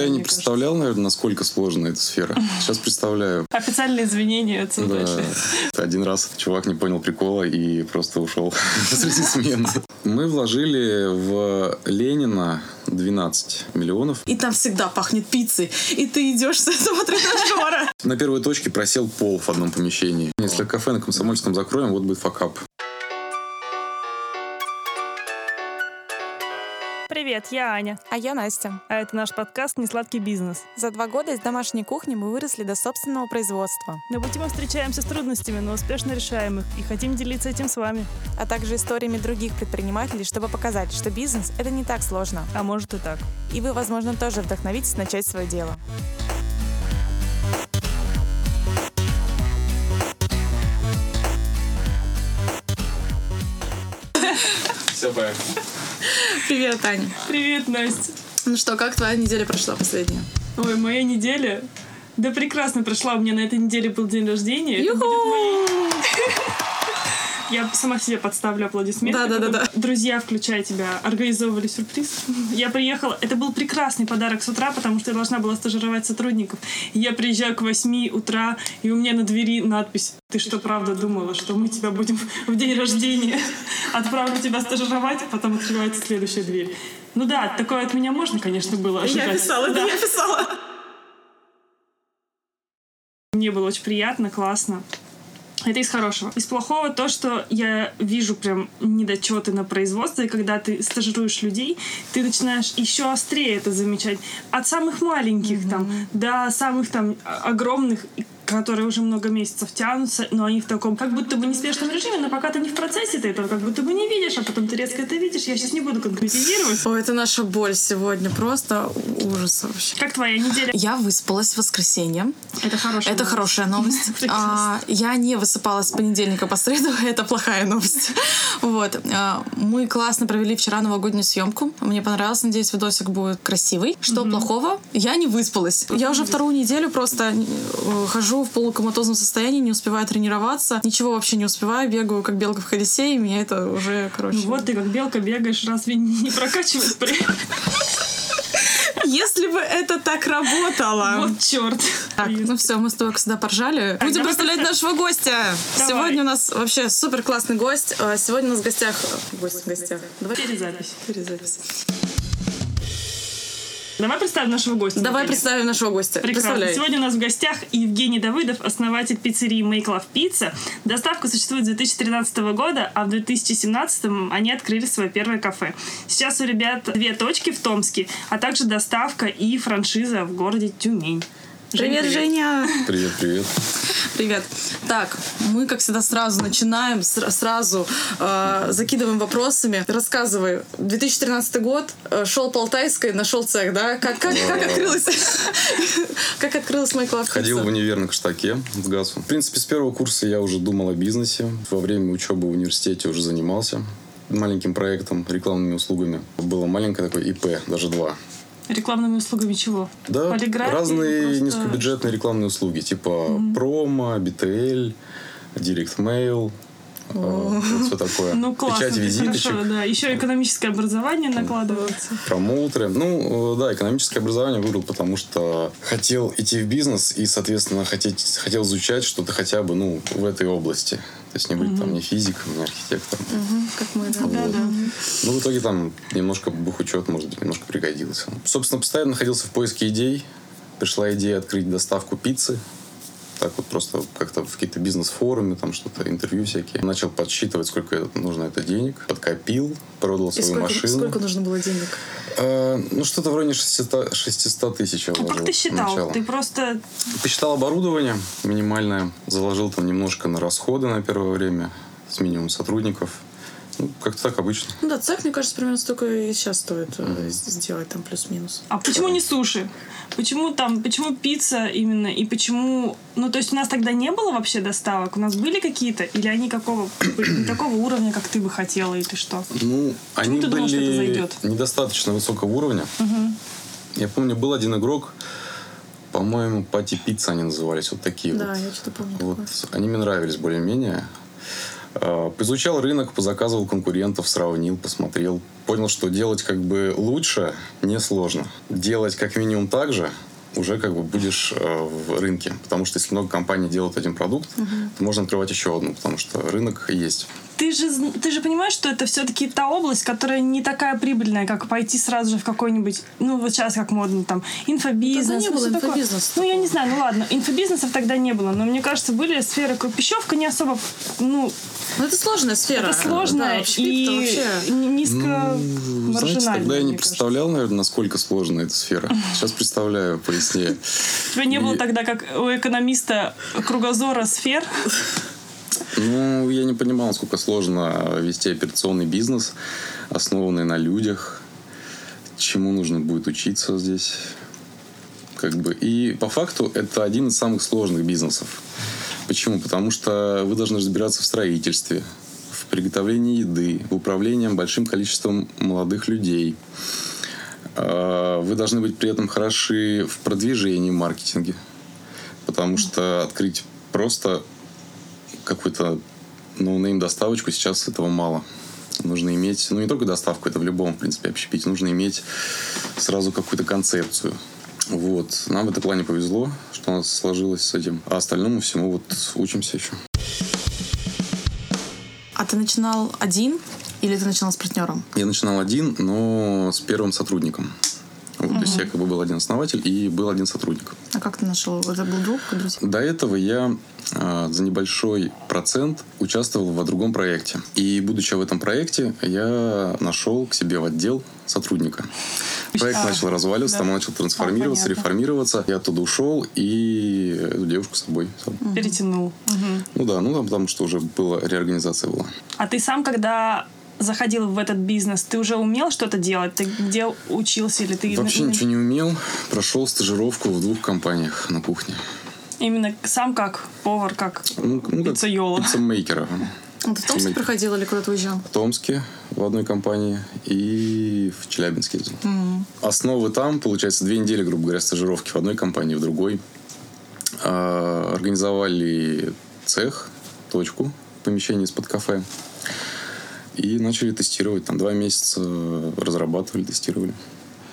Тогда я не представлял, наверное, насколько сложна эта сфера. Сейчас представляю. кажется. Официальные извинения отцу Да. Один раз чувак не понял прикола и просто ушел посреди смены. Мы вложили в Ленина 12 миллионов. И там всегда пахнет пиццей. И ты идешь с этого тренажера. На первой точке просел пол в одном помещении. Если кафе на Комсомольском закроем, вот будет факап. Привет, я Аня. А я Настя. А это наш подкаст «Несладкий бизнес». За два года из домашней кухни мы выросли до собственного производства, На пути мы встречаемся с трудностями, но успешно решаем их и хотим делиться этим с вами. а также историями других предпринимателей, чтобы показать, что бизнес — это не так сложно. А может и так. И вы, возможно, тоже вдохновитесь начать свое дело. Все, поехали. Привет, Таня. Привет, Настя. Ну что, как твоя неделя прошла последняя? Ой, моя неделя... Да прекрасно прошла. У меня на этой неделе был день рождения. Это Юху! Я сама себе подставлю аплодисменты. Да-да-да-да. Потом Друзья, включая тебя, организовывали сюрприз. Я приехала. Это был прекрасный подарок с утра, потому что я должна была стажировать сотрудников. Я приезжаю к 8 утра, и у меня на двери надпись «Ты что, правда думала, что мы тебя будем в день рождения отправлю тебя стажировать?» а Потом открывается следующая дверь. Ну да, такое от меня можно, конечно, было ожидать. Я писала, Да. я писала. Мне было очень приятно, классно. Это из хорошего. Из плохого то, что я вижу прям недочеты на производстве, и когда ты стажируешь людей, ты начинаешь еще острее это замечать. От самых маленьких там до самых там огромных, и которые уже много месяцев тянутся, но они в таком как будто бы неспешном режиме, но пока ты не в процессе, ты этого как будто бы не видишь, а потом ты резко это видишь. Я сейчас не буду конкретизировать. Ой, это наша боль сегодня. Просто ужас вообще. Как твоя неделя? Я выспалась в воскресенье. Это хорошая Это новость. хорошая новость. А, я не высыпалась с понедельника по среду, это плохая новость. Вот. А, мы классно провели вчера новогоднюю съемку. Мне понравилось, надеюсь, видосик будет красивый. Что плохого? Я не выспалась. Я уже вторую неделю просто э, хожу в полукоматозном состоянии, не успеваю тренироваться. Ничего вообще не успеваю, бегаю как белка в колесе, и меня это уже, короче... Ну вот ты как белка бегаешь, разве не прокачивает при... Если бы это так работало! Вот черт. Так, ну все, мы с тобой как всегда поржали. Будем давай представлять нашего гостя. Давай. Сегодня у нас вообще супер классный гость. А, Сегодня у нас в гостях... Гость в гостях. Давай Перезапись. перезапись. Давай представим нашего гостя. Давай наконец. представим нашего гостя. Прекрасно. Представляй. Сегодня у нас в гостях Евгений Давыдов, основатель пиццерии Make Love Pizza. Доставка существует с 2013 года, а в 2017 они открыли свое первое кафе. Сейчас у ребят две точки в Томске, а также доставка и франшиза в городе Тюмень. Привет, Женя. Привет, привет. Привет. Так, мы, как всегда, сразу начинаем, сра- сразу э, закидываем вопросами. Рассказывай. 2013 год, э, шел по Алтайской, нашел цех, да? Как, как, как открылась? Как открылась Love Pizza? Ходил в универ на Каштаке в ГАСу. В принципе, с первого курса я уже думал о бизнесе. Во время учебы в университете уже занимался маленьким проектом, рекламными услугами. Было маленькое такое ИП, даже два. Рекламными услугами чего? Да, Полиграфии разные просто- низкобюджетные рекламные услуги, типа промо, BTL, Direct Mail, вот все такое. Ну, классно, Печать визиточек, хорошо, да. Еще экономическое образование накладывается. промоутеры. Ну, э, да, экономическое образование выбрал, потому что хотел идти в бизнес и, соответственно, хотеть, хотел изучать что-то хотя бы, ну, в этой области. То есть не быть там ни физиком, ни архитектором. Как мы, да. Вот. Да, да. Ну, в итоге там немножко бухучет, может быть, немножко пригодился. Собственно, постоянно находился в поиске идей. Пришла идея открыть доставку пиццы. Так вот просто как-то в какие-то бизнес-форумы, там что-то, интервью всякие. Начал подсчитывать, сколько нужно это денег. Подкопил, продал И свою сколько, машину. сколько нужно было денег? Э, ну, что-то в районе 600, 600 тысяч я Ну, вложил как ты считал? сначала. Ты просто Посчитал оборудование минимальное, заложил там немножко на расходы на первое время, с минимум сотрудников. Ну, как-то так обычно. Ну да, цех, мне кажется, примерно столько и сейчас стоит э, сделать там плюс-минус. А почему не суши? Почему там, почему пицца именно? И почему... Ну, то есть у нас тогда не было вообще доставок? У нас были какие-то? Или они какого, не такого уровня, как ты бы хотела, или что? Ну, они ты думал, что это были зайдет? недостаточно высокого уровня. Я помню, был один игрок, по-моему, пати пицца они назывались, вот такие Да, вот. я что-то помню Вот, такое. они мне нравились более-менее. Э, Изучал рынок, позаказывал конкурентов, сравнил, посмотрел. Понял, что делать как бы лучше несложно. Делать как минимум так же уже как бы будешь э, в рынке. Потому что если много компаний делают один продукт, то можно открывать еще одну, потому что рынок есть. Ты же, ты же понимаешь, что это все-таки та область, которая не такая прибыльная, как пойти сразу же в какой-нибудь, ну вот сейчас как модно, там, инфобизнес. Тогда не ну, было всё такое. инфобизнеса Ну, я не знаю, ну ладно, инфобизнесов тогда не было, но мне кажется, были сферы, как пищевка не особо, ну, Ну, это сложная сфера. это сложно Да, и вообще... низко Ну, знаете, тогда я не представлял, наверное, насколько сложна эта сфера. Сейчас представляю пояснее. кажется. У тебя не было тогда, как у экономиста, кругозора сфер. Ну, я не понимал, насколько сложно вести операционный бизнес, основанный на людях, чему нужно будет учиться здесь. Как бы. И по факту это один из самых сложных бизнесов. Почему? Потому что вы должны разбираться в строительстве, в приготовлении еды, в управлении большим количеством молодых людей. А, Вы должны быть при этом хороши в продвижении, в маркетинге. Потому что открыть просто какую-то ноунейм доставочку сейчас этого мало. Нужно иметь, ну не только доставку, это в любом, в принципе, общепите, нужно иметь сразу какую-то концепцию. Вот. Нам в этом плане повезло, что у нас сложилось с этим. А остальному всему вот учимся еще. А ты начинал один или ты начинал с партнером? Я начинал один, но с первым сотрудником. Вот, То есть я как бы был один основатель и был один сотрудник. А как ты нашел? Это был друг, друзья? До этого я за небольшой процент участвовал в другом проекте. И будучи в этом проекте, я нашел к себе в отдел сотрудника. Проект А, начал разваливаться, да. там он начал трансформироваться, А, понятно. реформироваться. Я оттуда ушел и эту девушку с собой. Перетянул. Ну да, ну там, потому что уже была реорганизация была. А ты сам, когда заходил в этот бизнес, ты уже умел что-то делать? Ты где учился или ты Вообще ничего не умел. Прошел стажировку в двух компаниях на кухне. Именно сам как повар, как Ну, ну, как пиццайола? пиццемейкера. А ты в Томске проходил или куда-то уезжал? В Томске в одной компании и в Челябинске ездил. Основы там, получается, две недели, грубо говоря, стажировки в одной компании, в другой. А, Организовали цех, точку, помещение из-под кафе. И начали тестировать. Там два месяца разрабатывали, тестировали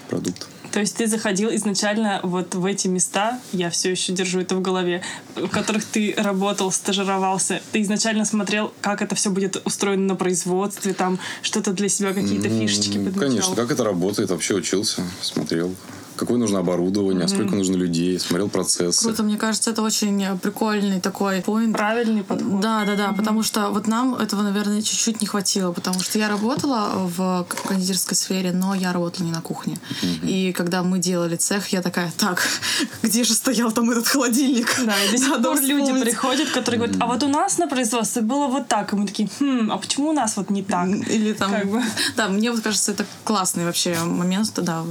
продукт. То есть ты заходил изначально вот в эти места, я все еще держу это в голове, в которых ты работал, стажировался. Ты изначально смотрел, как это все будет устроено на производстве, там что-то для себя, какие-то фишечки подмечал. Конечно, как это работает, вообще учился, смотрел. Какое нужно оборудование, сколько нужно людей, смотрел процессы. Круто, мне кажется, это очень прикольный такой поинт. Правильный подход. Да, да, да, потому что вот нам этого, наверное, чуть-чуть не хватило, потому что я работала в кондитерской сфере, но я работала не на кухне. И когда мы делали цех, я такая, так, где же стоял там этот холодильник? Да, и до сих пор люди приходят, которые говорят, а вот у нас на производстве было вот так. И мы такие, хм, а почему у нас вот не так? Или там, Как бы. да, мне вот кажется, это классный вообще момент, да,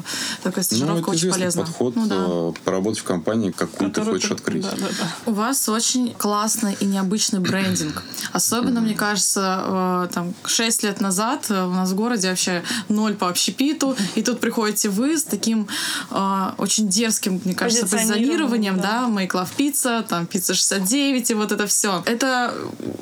такая Ну, стажировка это очень известный полезна. подход, Ну да. э, поработать в компании, какую ты Который хочешь ты- открыть. Да, да, да. У вас очень классный и необычный брендинг. Особенно, мне кажется, э, там 6 лет назад у нас в городе вообще ноль по общепиту, и тут приходите вы с таким э, очень дерзким, мне кажется, Позиционированием, позиционированием, да, Make Love Pizza, там Pizza 69 и вот это все. Это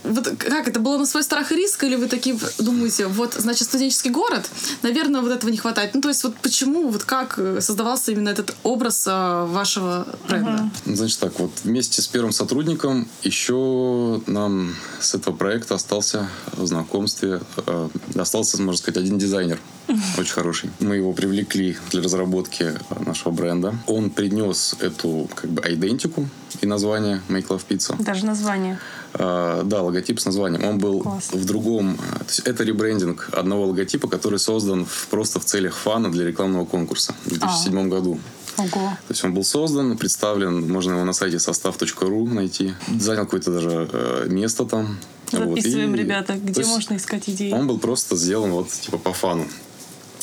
вот как это было на свой страх и риск, или вы такие думаете, вот, значит, студенческий город, наверное, вот этого не хватает. Ну, то есть вот почему, вот как э, создавался именно этот образ э, вашего бренда? Значит так, вот вместе с первым сотрудником еще нам с этого проекта остался в знакомстве, э, остался, можно сказать, один дизайнер. Очень хороший. Мы его привлекли для разработки нашего бренда. Он принес эту как бы идентику и название Make Love Pizza. Даже название. А, да, логотип с названием. Он был Класс. в другом... То есть это ребрендинг одного логотипа, который создан в- просто в целях фана для рекламного конкурса в 2007 году. Ого. То есть он был создан, представлен, можно его на сайте состав.ру найти. Занял какое-то даже э, место там. Вот. Записываем, И- ребята, где можно искать идеи. Он был просто сделан вот типа по фану.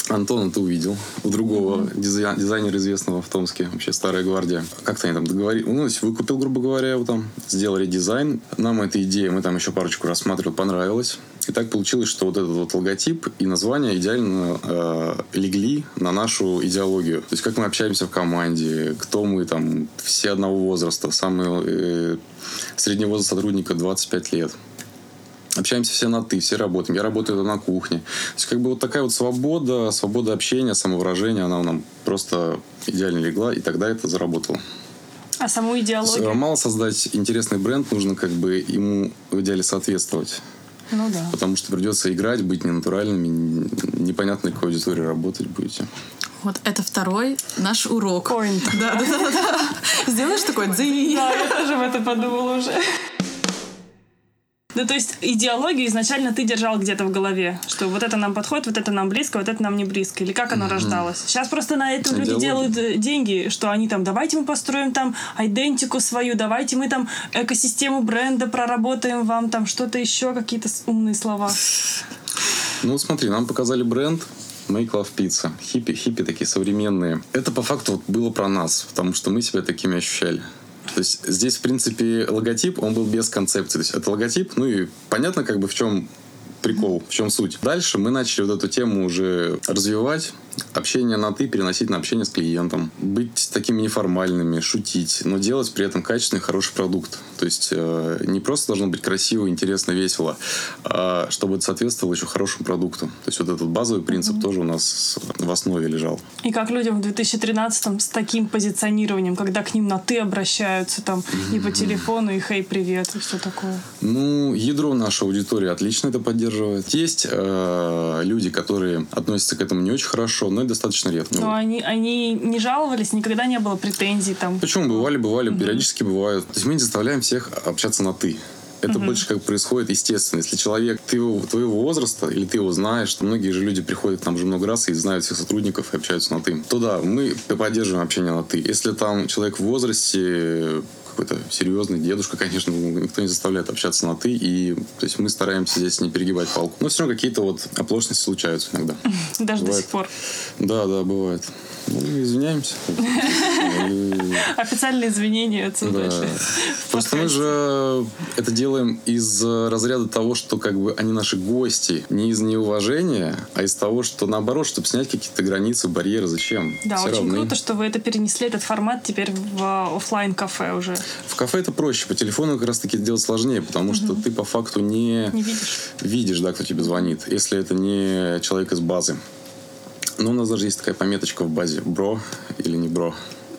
Антона ты увидел, у другого дизай- дизайнера известного в Томске, вообще старая гвардия. Как-то они там договорились, ну, выкупил, грубо говоря, его там, сделали дизайн. Нам эта идея, мы там еще парочку рассматривали, понравилась. И так получилось, что вот этот вот логотип и название идеально э, легли на нашу идеологию. То есть как мы общаемся в команде, кто мы там, все одного возраста, самый э, средний возраст сотрудника 25 лет. Общаемся все на «ты», все работаем. Я работаю на кухне. То есть, как бы вот такая вот свобода, свобода общения, самовыражения, она нам просто идеально легла, и тогда это заработало. А саму идеологию? Мало создать интересный бренд, нужно как бы ему в идеале соответствовать. Ну да. Потому что придется играть, быть ненатуральными, непонятно, какой аудитории работать будете. Вот это второй наш урок. Point. Да, да, да, да. Сделаешь такой дзинь. Да, я тоже в это подумала уже. Ну, то есть идеологию изначально ты держал где-то в голове, что вот это нам подходит, вот это нам близко, вот это нам не близко, или как оно mm-hmm. рождалось. Сейчас просто на этом люди делают э, деньги, что они там, давайте мы построим там идентику свою, давайте мы там экосистему бренда проработаем вам там что-то еще, какие-то умные слова. Ну, смотри, нам показали бренд, Make Love Pizza. Хиппи, хиппи такие современные. Это по факту вот было про нас, потому что мы себя такими ощущали. То есть здесь, в принципе, логотип, он был без концепции. То есть это логотип, ну и понятно, как бы в чем прикол, в чем суть. Дальше мы начали вот эту тему уже развивать, общение на «ты» переносить на общение с клиентом. Быть такими неформальными, шутить, но делать при этом качественный, хороший продукт. То есть э, не просто должно быть красиво, интересно, весело, а чтобы это соответствовало еще хорошему продукту. То есть вот этот базовый принцип mm-hmm. тоже у нас в основе лежал. И как людям в 2013-м с таким позиционированием, когда к ним на «ты» обращаются там mm-hmm. и по телефону, и «хей, привет», и все такое? Ну, ядро нашей аудитории отлично это поддерживает. Есть э, люди, которые относятся к этому не очень хорошо, хорошо, но это достаточно редко. Но они, они не жаловались, никогда не было претензий там. Почему? Бывали, бывали, угу. периодически бывают. То есть мы не заставляем всех общаться на «ты». Это угу. больше как происходит естественно. Если человек ты его, твоего возраста, или ты его знаешь, что многие же люди приходят там уже много раз и знают всех сотрудников и общаются на ты, то да, мы поддерживаем общение на ты. Если там человек в возрасте какой-то серьезный дедушка, конечно, никто не заставляет общаться на «ты», и то есть мы стараемся здесь не перегибать палку. Но все равно какие-то вот оплошности случаются иногда. Даже бывает. до сих пор? Да, да, бывает. Ну, извиняемся. Официальные извинения отсюда. Да. Просто мы же это делаем из разряда того, что как бы они наши гости. Не из неуважения, а из того, что наоборот, чтобы снять какие-то границы, барьеры. Зачем? Да, Все очень равны. круто, что вы это перенесли, этот формат теперь в офлайн кафе уже. В кафе это проще. По телефону как раз-таки делать сложнее, потому что ты по факту не, не видишь. видишь, да, кто тебе звонит. Если это не человек из базы. Ну, у нас даже есть такая пометочка в базе. Бро или не бро.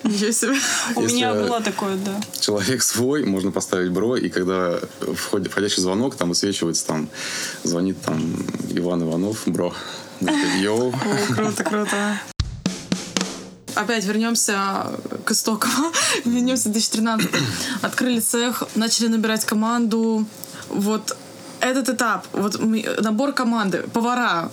Ничего себе. У меня было такое, да. Человек свой, можно поставить бро, и когда входит, входящий звонок, там высвечивается, там звонит там Иван Иванов, бро. Йоу. Круто, круто. Опять вернемся к истокам. вернемся в 2013. Открыли цех, начали набирать команду. Вот этот этап, вот набор команды, повара,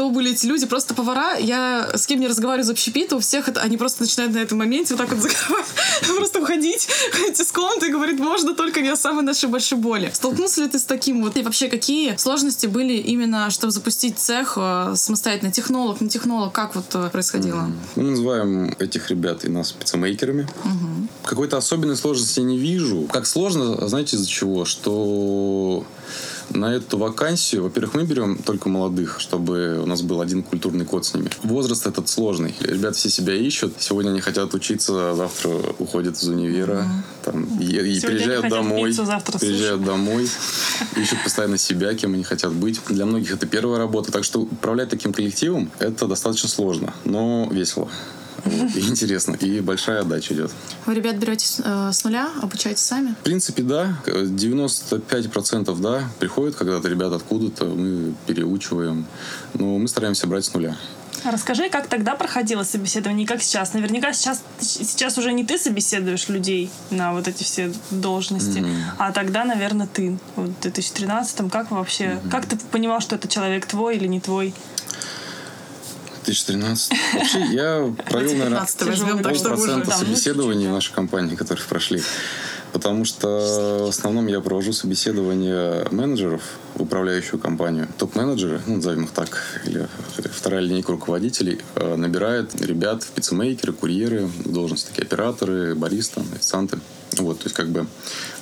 кто были эти люди, просто повара, я с кем не разговариваю за общепита, у всех это, они просто начинают на этом моменте вот так вот просто уходить из комнаты и говорить, можно только не о самой нашей большой боли. Столкнулся ли ты с таким вот? И вообще, какие сложности были именно, чтобы запустить цех э, самостоятельно? Технолог, не технолог, как вот э, происходило? Мы называем этих ребят и нас пиццемейкерами. Угу. Какой-то особенной сложности я не вижу. Как сложно, знаете, из-за чего? Что на эту вакансию, во-первых, мы берем только молодых, чтобы у нас был один культурный код с ними. Возраст этот сложный. Ребята все себя ищут. Сегодня они хотят учиться, завтра уходят из универа. Mm-hmm. Там, и, и приезжают домой. Пиццу, завтра приезжают домой. Ищут постоянно себя, кем они хотят быть. Для многих это первая работа. Так что управлять таким коллективом это достаточно сложно, но весело. И интересно, и большая отдача идет. Вы ребят берете э, с нуля, обучаете сами? В принципе, да. 95% да. Приходят когда-то ребята откуда-то, мы переучиваем. Но мы стараемся брать с нуля. Расскажи, как тогда проходило собеседование, как сейчас. Наверняка сейчас, сейчас уже не ты собеседуешь людей на вот эти все должности, mm-hmm. а тогда, наверное, ты. Вот в 2013-м как вообще, mm-hmm. как ты понимал, что это человек твой или не твой? 2013. Вообще, я провел, наверное, полпроцента собеседований в нашей компании, которые прошли. Потому что в основном я провожу собеседование менеджеров в управляющую компанию. Топ-менеджеры, ну, назовем их так, или вторая линейка руководителей, э, набирает ребят в пиццемейкеры, курьеры, должности такие операторы, бариста, официанты. Вот, то есть как бы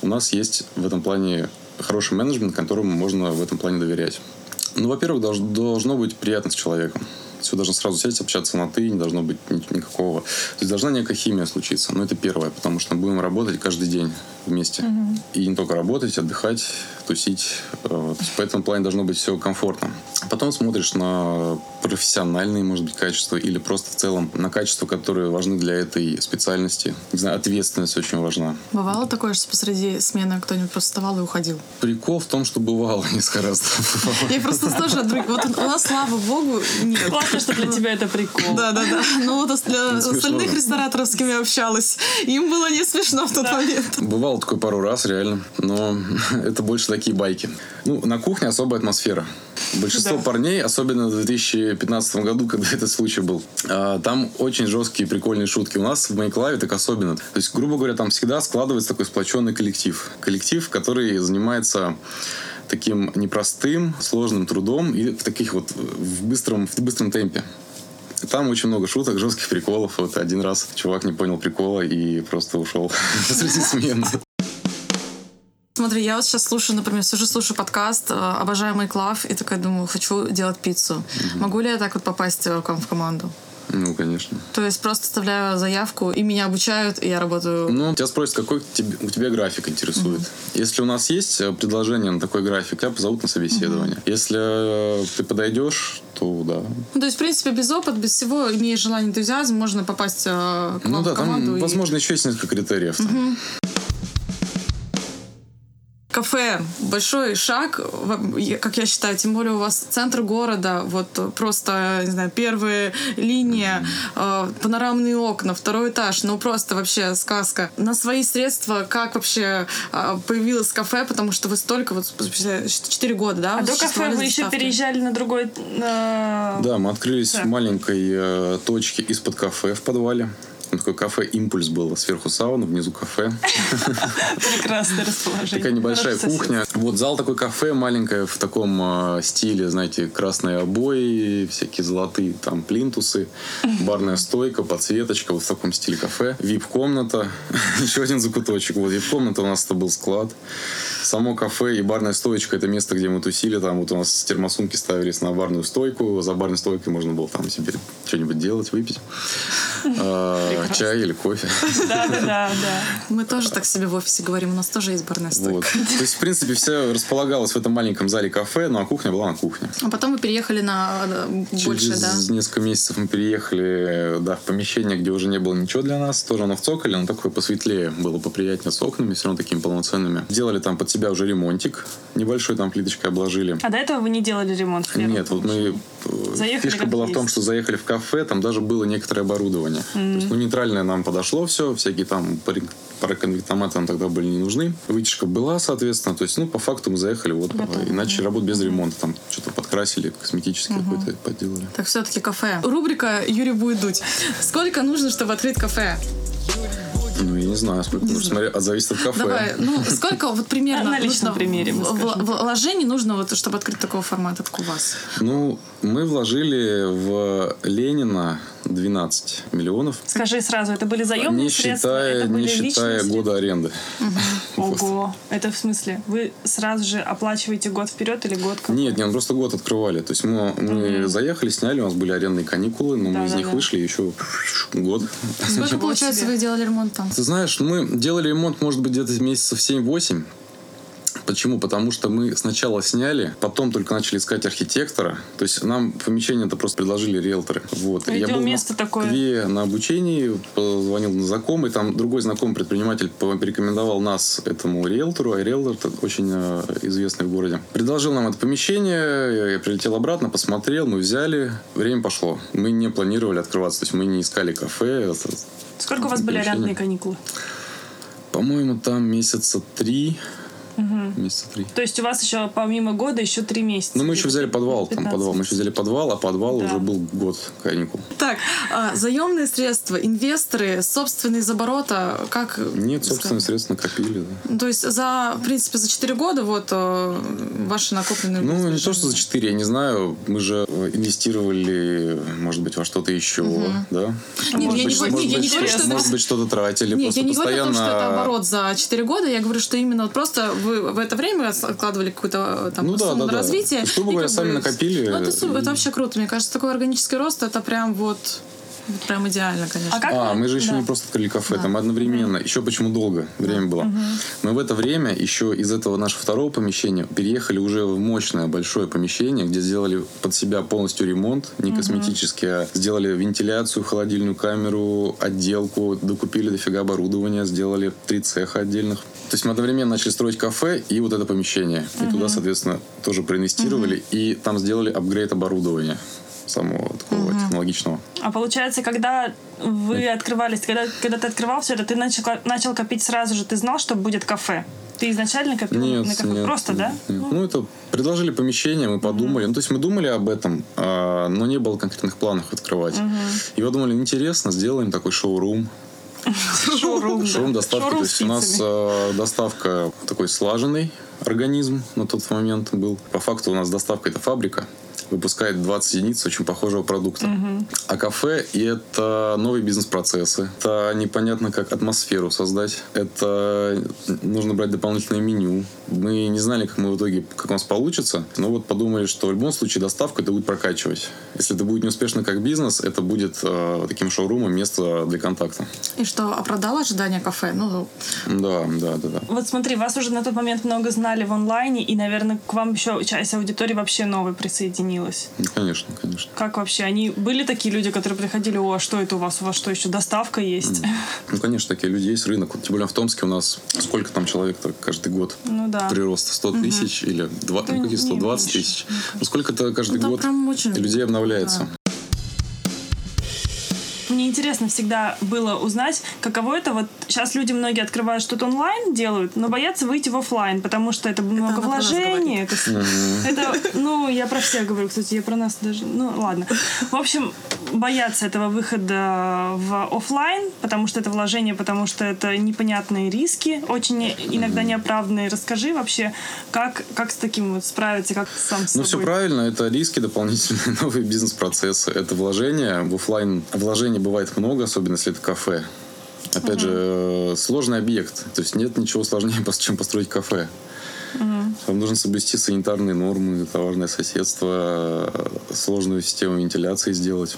у нас есть в этом плане хороший менеджмент, которому можно в этом плане доверять. Ну, во-первых, должно быть приятно с человеком все должно сразу сесть, общаться на «ты», не должно быть никакого... То есть должна некая химия случиться. Но это первое, потому что мы будем работать каждый день вместе. Угу. И не только работать, отдыхать. потусить. Э, то есть по этому плане должно быть все комфортно. Потом смотришь на профессиональные, может быть, качества или просто в целом на качества, которые важны для этой специальности. Не знаю, ответственность очень важна. Бывало такое, что посреди смены кто-нибудь просто вставал и уходил? Прикол в том, что бывало несколько раз. Я просто тоже от Вот у нас, слава богу, нет. Классно, что для тебя это прикол. Да, да, да. Ну вот для остальных рестораторов, с кем я общалась, им было не смешно в тот момент. Бывало такое пару раз, реально. Но это больше такие байки. Ну, на кухне особая атмосфера. Большинство да. парней, особенно в 2015 году, когда этот случай был, а, там очень жесткие прикольные шутки. У нас в Майклаве так особенно. То есть, грубо говоря, там всегда складывается такой сплоченный коллектив. Коллектив, который занимается таким непростым, сложным трудом и в таких вот в быстром, в быстром темпе. Там очень много шуток, жестких приколов. Вот один раз чувак не понял прикола и просто ушел посреди смены. Смотри, я вот сейчас слушаю, например, сижу, слушаю подкаст, э, обожаю Майклав, и такая думаю, хочу делать пиццу. Угу. Могу ли я так вот попасть э, к вам в команду? Ну, конечно. То есть просто оставляю заявку, и меня обучают, и я работаю... Ну, тебя спросят, какой тебе, у тебя график интересует. Mm-hmm. Если у нас есть э, предложение на такой график, тебя позовут на собеседование. Mm-hmm. Если ты подойдешь, то да. Ну, то есть, в принципе, без опыта, без всего, имея желание, энтузиазм, можно попасть к вам ну, да, в команду. Там, и... возможно, еще есть несколько критериев. Там. Mm-hmm кафе большой шаг, как я считаю, тем более у вас центр города, вот просто, не знаю, первая линия, э, панорамные окна, второй этаж, ну просто вообще сказка. На свои средства как вообще э, появилось кафе, потому что вы столько, вот 4 года, да? А до кафе вы еще переезжали на другой... На... Да, мы открылись да. в маленькой э, точке из-под кафе в подвале. Такое кафе «Импульс» было. Сверху сауна, внизу кафе. Прекрасное расположение. Такая небольшая кухня. Вот зал такой кафе маленькое в таком э, стиле, знаете, красные обои, всякие золотые там плинтусы, барная стойка, подсветочка, вот в таком стиле кафе. Вип-комната, еще один закуточек. Вот вип-комната у нас это был склад. Само кафе и барная стоечка это место, где мы тусили. Там вот у нас термосумки ставились на барную стойку. За барной стойкой можно было там себе что-нибудь делать, выпить. А, чай или кофе. Да, да, да, да. Мы тоже так себе в офисе говорим, у нас тоже есть барная стойка. Вот. То есть, в принципе, все располагалось в этом маленьком зале кафе, ну а кухня была на кухне. А потом вы переехали на больше, Через да? несколько месяцев мы переехали, да, в помещение, где уже не было ничего для нас. Тоже оно в цоколе, но такое посветлее было, поприятнее с окнами, все равно такими полноценными. Делали там под себя уже ремонтик небольшой, там плиточкой обложили. А до этого вы не делали ремонт? Нет, вот мы... Э, заехали Фишка была есть. в том, что заехали в кафе, там даже было некоторое оборудование. Mm-hmm. То есть, ну, нейтральное нам подошло все, всякие там пароконвектоматы нам тогда были не нужны. Вытяжка была, соответственно. То есть, ну, по факту мы заехали, вот, Готово. и начали работать без ремонта. Там что-то подкрасили, косметический угу. какой-то подделали. Так все-таки кафе. Рубрика «Юрий будет дуть». Сколько нужно, чтобы открыть кафе? Ну, я не знаю, сколько нужно. Смотри, а зависит от кафе. Давай, ну, сколько вот примерно на личном примере вложений нужно, вот, чтобы открыть такого формата, как у вас? Ну, мы вложили в Ленина 12 миллионов. Скажи сразу, это были заемные не средства? Считая, это были не считая года аренды. Ого, это в смысле? Вы сразу же оплачиваете год вперед или год? Нет, нет, просто год открывали. То есть мы, мы заехали, сняли, у нас были арендные каникулы, но мы из них вышли еще год. Сколько, получается, вы делали ремонт там? Ты знаешь, мы делали ремонт, может быть, где-то месяцев 7-8. Почему? Потому что мы сначала сняли, потом только начали искать архитектора. То есть нам помещение это просто предложили риэлторы. Вот. А я был место Москве такое. на обучении, позвонил на знакомый, там другой знакомый предприниматель порекомендовал нас этому риэлтору, а риэлтор очень э, известный в городе. Предложил нам это помещение, я прилетел обратно, посмотрел, мы взяли, время пошло. Мы не планировали открываться, то есть мы не искали кафе. Сколько у вас были арендные каникулы? По-моему, там месяца три Угу. Месяца три. То есть у вас еще помимо года еще три месяца? Ну, мы еще взяли подвал. Там подвал. Мы еще взяли подвал, а подвал да. уже был год каникул. Так, а, заемные средства, инвесторы, собственные из оборота, как... Нет, собственные средства накопили, да. То есть за, в принципе, за четыре года вот э, ваши накопленные... Ну, не то, что за четыре, я не знаю. Мы же инвестировали, может быть, во что-то еще, угу. да? Нет, я, быть, не, я не говорю, что... Может быть, что-то тратили. Нет, я не говорю о том, что это оборот за четыре года. Я говорю, что именно просто вы в это время откладывали какую-то э, там ну, сумму да, да, на развитие. Да. Грубо говоря, сами накопили. Ну, это, это вообще круто. Мне кажется, такой органический рост это прям Вот Прям идеально, конечно. А как А, мы же еще да. не просто открыли кафе, Да. там одновременно. Еще почему долго время было. Мы в это время еще из этого нашего второго помещения переехали уже в мощное большое помещение, где сделали под себя полностью ремонт, не косметический, а сделали вентиляцию, холодильную камеру, отделку, докупили дофига оборудования, сделали три цеха отдельных. То есть мы одновременно начали строить кафе и вот это помещение. И туда, соответственно, тоже проинвестировали. И там сделали апгрейд оборудования самого такого технологичного. А получается, когда вы открывались, когда, когда ты открывал все это, ты начал, начал копить сразу же, ты знал, что будет кафе? Ты изначально копил Нет, на кафе? нет, Просто, нет, да? нет. Ну, это предложили помещение, мы подумали. Ну, то есть мы думали об этом, а, но не было конкретных планов открывать. И подумали, интересно, сделаем такой шоурум. Шоурум. да. Шоурум доставки. Шоурум то есть у нас а, доставка такой слаженный организм на тот момент был. По факту у нас доставка это фабрика выпускает 20 единиц очень похожего продукта. А кафе и это новые бизнес-процессы. Это непонятно, как атмосферу создать. Это нужно брать дополнительное меню. Мы не знали, как мы в итоге, как у нас получится. Но вот подумали, что в любом случае доставку это будет прокачивать. Если это будет неуспешно как бизнес, это будет э, таким шоурумом место для контакта. И что, оправдало ожидания кафе? Ну, Да, да, да, да. Вот смотри, вас уже на тот момент много знали в онлайне, и, наверное, к вам еще часть аудитории вообще новой присоединилась. Ну, конечно, конечно. Как вообще? Они были такие люди, которые приходили, о, а что это у вас? У вас что, еще доставка есть? Ну, конечно, такие люди есть, рынок. Тем более в Томске у нас сколько там человек-то каждый год? Ну да. Прирост 100 тысяч или два, Да ну, какие не 120 меньше. тысяч. Ну, сколько-то каждый Ну, год людей обновляется. Мне интересно всегда было узнать, каково это. Вот сейчас люди многие открывают что-то онлайн, делают, но боятся выйти в офлайн, потому что это много нас вложений. Это, это, ну, я про всех говорю, кстати, я про нас даже. Ну, ладно. В общем, боятся этого выхода в офлайн, потому что это вложение, потому что это непонятные риски, очень иногда неоправданные. Расскажи вообще, как, как с таким вот справиться, как сам с Ну, все правильно. Это риски дополнительные, новые бизнес-процессы. Это вложения. В офлайн вложений бывает много, особенно если это кафе. Опять же, э, сложный объект. То есть нет ничего сложнее, чем построить кафе. Там нужно соблюсти санитарные нормы, товарное соседство, э, сложную систему вентиляции сделать.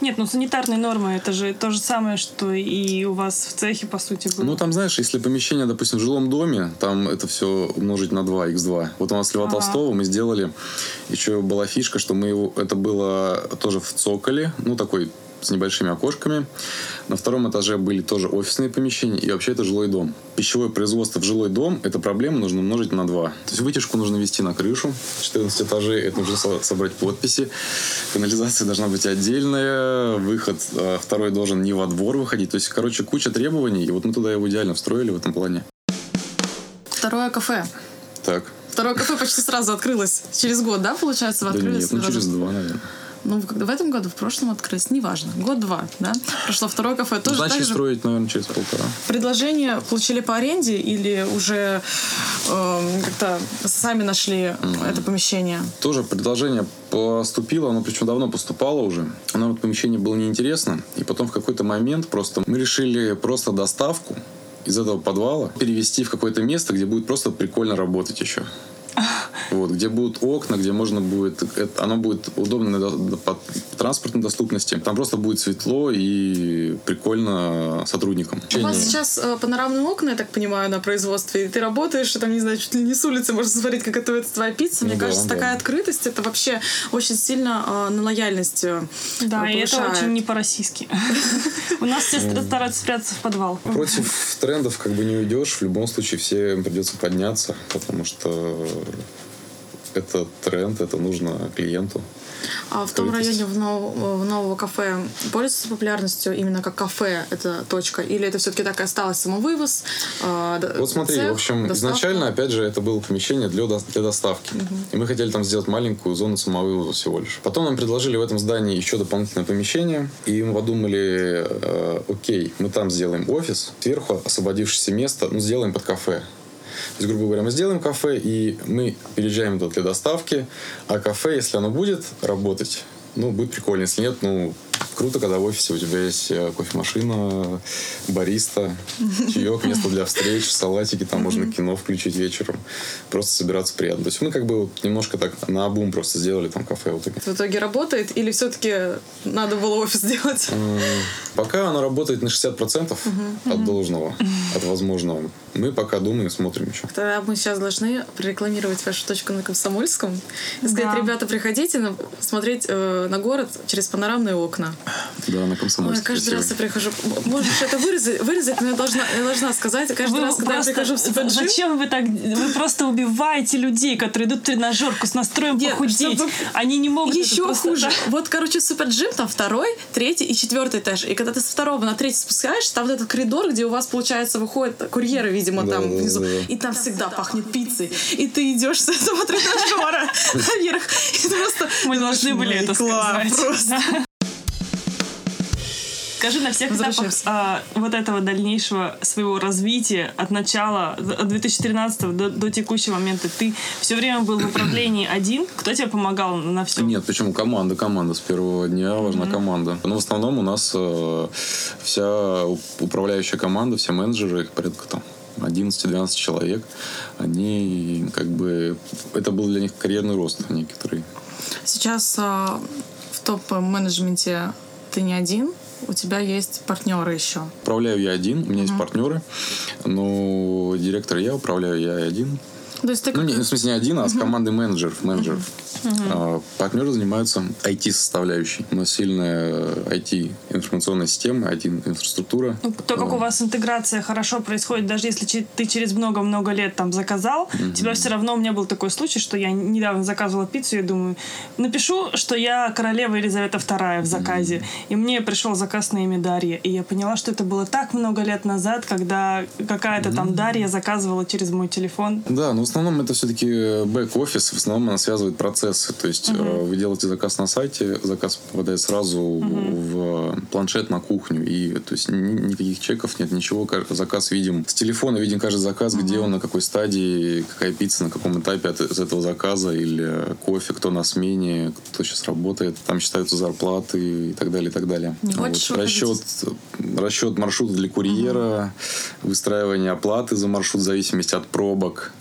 Нет, ну санитарные нормы это же то же самое, что и у вас в цехе, по сути, было. Ну, там, знаешь, если помещение, допустим, в жилом доме, там это все умножить на 2, x2. Вот у нас Льва Ага. Толстого мы сделали, еще была фишка, что мы его, это было тоже в цоколе, ну, такой с небольшими окошками. На втором этаже были тоже офисные помещения, и вообще это жилой дом. Пищевое производство в жилой дом, это проблема нужно умножить на 2. То есть вытяжку нужно вести на крышу, 14 этажей, это нужно со- собрать подписи. Канализация должна быть отдельная, выход э, второй должен не во двор выходить. То есть, короче, куча требований, и вот мы туда его идеально встроили в этом плане. второе кафе. Так. Второе кафе почти сразу открылось. Через год, да, получается, вы Да открылись? нет, ну через два, наверное. Ну, в этом году, в прошлом открылись, неважно. Год-два, да? Прошло второе кафе. Тоже Начали так же строить, наверное, через полтора. предложение получили по аренде или уже эм, как-то сами нашли это помещение? Тоже предложение поступило, оно причем давно поступало уже. Нам это помещение было неинтересно. И потом в какой-то момент просто мы решили просто доставку из этого подвала перевести в какое-то место, где будет просто прикольно работать еще. Вот, где будут окна, где можно будет... это- оно будет удобно до- до- по транспортной доступности. Там просто будет светло и прикольно сотрудникам. У вас сейчас э, панорамные окна, я так понимаю, на производстве. И ты работаешь, и там, не знаю, чуть ли не с улицы можно смотреть, как готовится твоя пицца. Мне Ну да, кажется, да. такая открытость, это вообще очень сильно э, на лояльность э, Да, и это очень не по-российски. У нас все стараются спрятаться в подвал. Против трендов как бы не уйдешь. В любом случае всем придется подняться, потому что это тренд, это нужно клиенту. А в том районе в, нов- в нового кафе пользуется популярностью именно как кафе эта точка? Или это все-таки так и осталось самовывоз? э, Вот смотри, цех, в общем, доставка? изначально, опять же, это было помещение для, для доставки. И мы хотели там сделать маленькую зону самовывоза всего лишь. Потом нам предложили в этом здании еще дополнительное помещение. И мы подумали, э, окей, мы там сделаем офис. Сверху освободившееся место, ну, сделаем под кафе. То есть, грубо говоря, мы сделаем кафе, и мы переезжаем туда для доставки. А кафе, если оно будет работать, ну, будет прикольно. Если нет, ну, круто, когда в офисе у тебя есть э, кофемашина, бариста, чаек, место для встреч, салатики, там можно кино включить вечером. Просто собираться приятно. То есть мы как бы вот немножко так на обум просто сделали там кафе вот. В итоге работает или все-таки надо было офис делать? М, Пока оно работает на 60% от должного, от возможного. Мы пока думаем, смотрим еще. Тогда мы сейчас должны прорекламировать вашу точку на Комсомольском и сказать, Да. ребята, приходите на- смотреть э, на город через панорамные окна. Да, на Ой, комсомольской. каждый раз я прихожу. Можешь это вырезать, вырезать, но я должна, я должна сказать. Каждый Вы раз, когда я прихожу в Суперджим, Зачем вы так... Вы просто убиваете людей, которые идут в тренажерку с настроем Нет, похудеть. чтобы- Они не могут это еще просто хуже. так. Вот, короче, Суперджим, там второй, третий и четвертый этаж. И когда ты с второго на третий спускаешься, там вот этот коридор, где у вас, получается, выходят курьеры, видимо, Да, там да, внизу. да, да. И там всегда пахнет пиццей. И ты идешь с этого тренажера наверх. И просто... Мы должны были это Класс, сказать. Просто. Скажи, на всех этапах а, вот этого дальнейшего своего развития от начала, от 2013 до, до текущего момента, ты все время был в управлении один? Кто тебе помогал на все? Нет, почему? Команда, команда. С первого дня важна команда. Но в основном у нас э, вся управляющая команда, все менеджеры, их порядка там 11-12 человек, они как бы... Это был для них карьерный рост некоторый. Сейчас а, в топ-менеджменте ты не один, у тебя есть партнеры еще. Управляю я один, у меня есть партнеры, но директор я, управляю я один. То есть ты Ну, не, в смысле, не один, а с командой менеджеров. менеджеров. А, партнеры занимаются IT-составляющей. У нас сильная IT-информационная система, IT-инфраструктура. Ну, То, как у вас интеграция хорошо происходит, даже если ты через много-много лет там заказал, тебя все равно, у меня был такой случай, что я недавно заказывала пиццу, и думаю, напишу, что я королева Елизавета II в заказе. И мне пришел заказ на имя Дарья. И я поняла, что это было так много лет назад, когда какая-то там Дарья заказывала через мой телефон. Да, в основном это все-таки бэк-офис, в основном она связывает процессы. То есть э, вы делаете заказ на сайте, заказ попадает сразу в планшет на кухню. И то есть ни- никаких чеков нет, ничего. Ка- Заказ видим с телефона, видим каждый заказ, где он, на какой стадии, какая пицца, на каком этапе от, из этого заказа, или кофе, кто на смене, кто сейчас работает. Там считаются зарплаты и так далее, и так далее. Не выходить? расчет, расчет маршрута для курьера, выстраивание оплаты за маршрут в зависимости от пробок,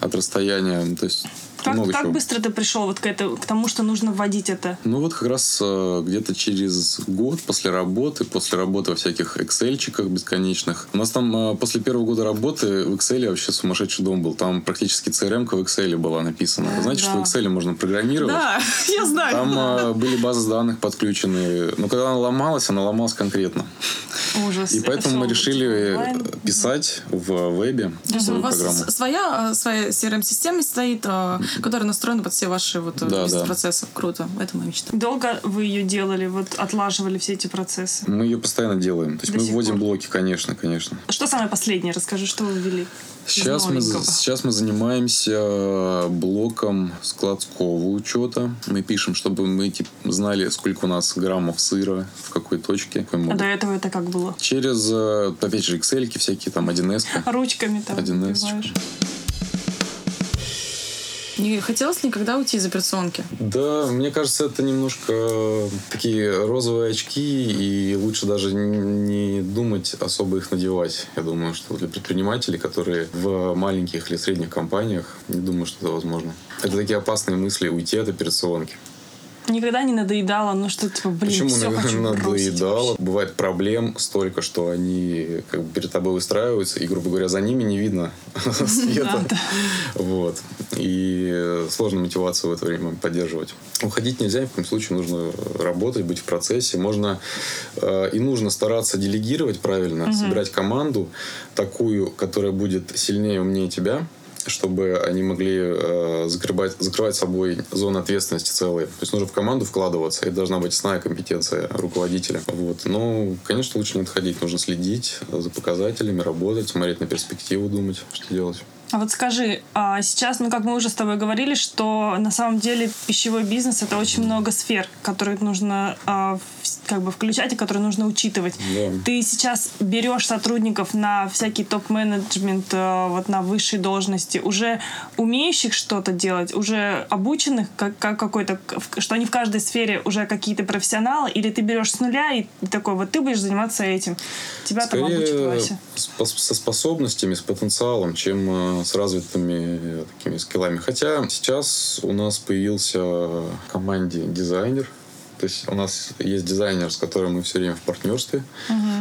от расстояния. То есть Как, много как чего. быстро ты пришел вот к, это, к тому, что нужно вводить это? Ну вот как раз э, где-то через год после работы, после работы во всяких Excel-чиках бесконечных. У нас там э, после первого года работы в Excel вообще сумасшедший дом был. Там практически CRM в Excel была написана. Знаете, что в да. Excel можно программировать? Да, я знаю. Там э, были базы данных подключены. Но когда она ломалась, она ломалась конкретно. Ужас. И Это поэтому мы решили онлайн? писать в вебе То есть у вас своя, своя CRM-система стоит, э, которая настроена под все ваши вот э, Да, да. бизнес-процессы. Круто. Это моя мечта. Долго вы ее делали, вот отлаживали все эти процессы? Мы ее постоянно делаем. То есть До мы вводим пор. блоки, конечно, конечно. Что самое последнее? Расскажи, что вы ввели. Сейчас мы, сейчас мы занимаемся блоком складского учета. Мы пишем, чтобы мы типа, знали, сколько у нас граммов сыра, в какой точке. какой А до этого это как было? Через, э, опять же, Excel всякие, там, 1С. Ручками там 1С. Не хотелось никогда уйти из операционки? Да, мне кажется, это немножко такие розовые очки, и лучше даже не думать особо их надевать. Я думаю, что для предпринимателей, которые в маленьких или средних компаниях, не думаю, что это возможно. Это такие опасные мысли уйти от операционки. Никогда не надоедало, ну что, типа, блин, Почему все хочу бросить надоедало? вообще. Бывает проблем столько, что они как бы перед тобой выстраиваются, и, грубо говоря, за ними не видно света. Вот. И сложно мотивацию в это время поддерживать. Уходить нельзя, ни в коем случае нужно работать, быть в процессе. Можно э, и нужно стараться делегировать правильно, собирать команду такую, которая будет сильнее умнее тебя, чтобы они могли э, закрывать, закрывать собой зону ответственности целые. То есть нужно в команду вкладываться, это должна быть основная компетенция руководителя. Вот. Но, конечно, лучше не отходить, нужно следить за показателями, работать, смотреть на перспективу, думать, что делать. А вот скажи, а сейчас, ну как мы уже с тобой говорили, что на самом деле пищевой бизнес это очень много сфер, которые нужно а, как бы включать и которые нужно учитывать. Да. Ты сейчас берешь сотрудников на всякий топ-менеджмент, а, вот на высшей должности, уже умеющих что-то делать, уже обученных, как, как какой-то, что они в каждой сфере уже какие-то профессионалы, или ты берешь с нуля и такой, вот ты будешь заниматься этим. Тебя там обучит Скорее Вася. со способностями, с потенциалом, чем э, с развитыми э, такими скиллами. Хотя сейчас у нас появился в команде дизайнер. То есть у нас есть дизайнер, с которым мы все время в партнерстве.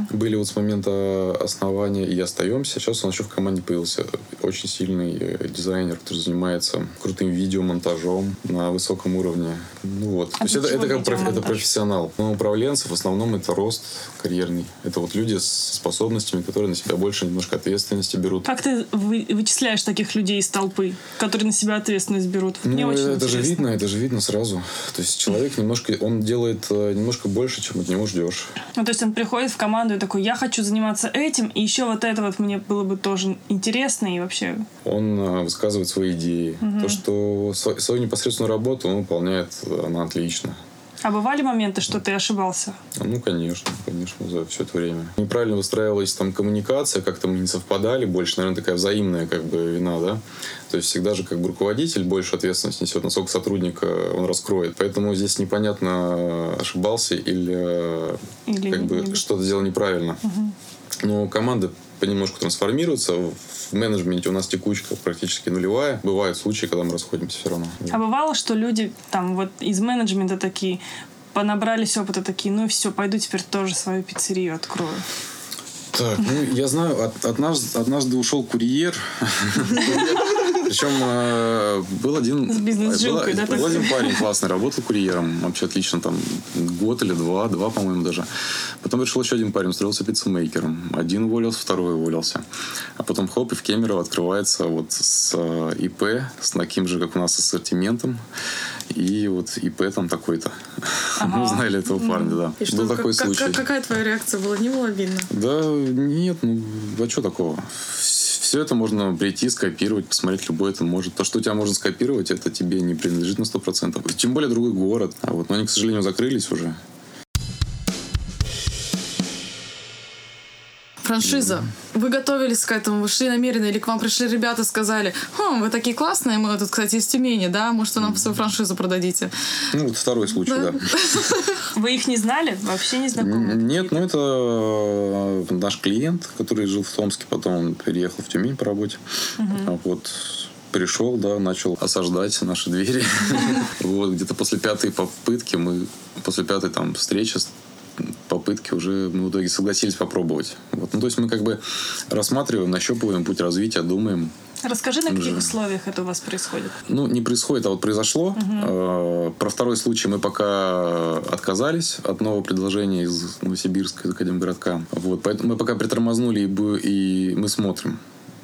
Были вот с момента основания и остаемся. Сейчас нас еще в команде появился очень сильный э, дизайнер, который занимается крутым видеомонтажом на высоком уровне. Ну вот. То есть это, это как проф- это профессионал. Но управленцы в основном это рост карьерный. Это вот люди с способностями, которые на себя больше немножко ответственности берут. Как ты вы- вычисляешь таких людей из толпы, которые на себя ответственность берут? Мне Ну, очень это же интересно. видно, это же видно сразу. То есть человек немножко, он делает э, немножко больше, чем от него ждешь. Ну, то есть он приходит в команду и такой, я хочу заниматься этим, и еще вот это вот мне было бы тоже интересно и вообще... Он э, высказывает свои идеи. То, что сво- свою непосредственную работу он выполняет, э, она отлично. А бывали моменты, что ты ошибался? Ну, конечно, конечно, за все это время. Неправильно выстраивалась там коммуникация, как-то мы не совпадали, больше, наверное, такая взаимная как бы вина, да. То есть всегда же как бы руководитель больше ответственность несет, насколько сотрудник э, он раскроет. Поэтому здесь непонятно, ошибался или, э, Или как бы что-то сделал неправильно. Но команда понемножку трансформируется. В менеджменте у нас текучка практически нулевая. Бывают случаи, когда мы расходимся все равно. А бывало, что люди там вот из менеджмента такие понабрались опыта такие, ну и все, пойду теперь тоже свою пиццерию открою. Так, ну, я знаю, от, однажды, однажды ушел курьер. Причем э, был один... С бизнес-жилкой, да, Был один парень классный, работал курьером. Вообще отлично, там, год или два, два, по-моему, даже. Потом пришел еще один парень, устроился пиццемейкером. Один уволился, второй уволился. А потом, хоп, и в Кемерово открывается вот с э, ИП, с таким же, как у нас, ассортиментом. И вот ИП там такой-то. Мы знали этого парня, да. И Был такой как- случай. как- какая твоя реакция была? Не было обидно? Да нет, ну а что такого? Все это можно прийти, скопировать, посмотреть, любой это может. То, что у тебя можно скопировать, это тебе не принадлежит на 100%. Тем более другой город. А вот, но они, к сожалению, закрылись уже. Франшиза. Вы готовились к этому, вы шли намеренно, или к вам пришли ребята, сказали, хм, вы такие классные, мы тут, кстати, из Тюмени, да, может, вы нам свою франшизу продадите? Ну, вот второй случай, Да. да. Вы их не знали? Вообще не знакомы? Нет, ну это э, наш клиент, который жил в Томске, потом он переехал в Тюмень по работе. А вот пришел, да, начал осаждать наши двери. Вот, где-то после пятой попытки мы, после пятой там встречи, попытки уже мы в итоге согласились попробовать. Вот. Ну, то есть мы как бы рассматриваем, нащупываем путь развития, думаем. Расскажи, на каких Уже. условиях это у вас происходит? Ну, не происходит, а вот произошло. Э, Про второй случай мы пока отказались от нового предложения из Новосибирска, из Академгородка. Вот, поэтому мы пока притормознули и, мы смотрим.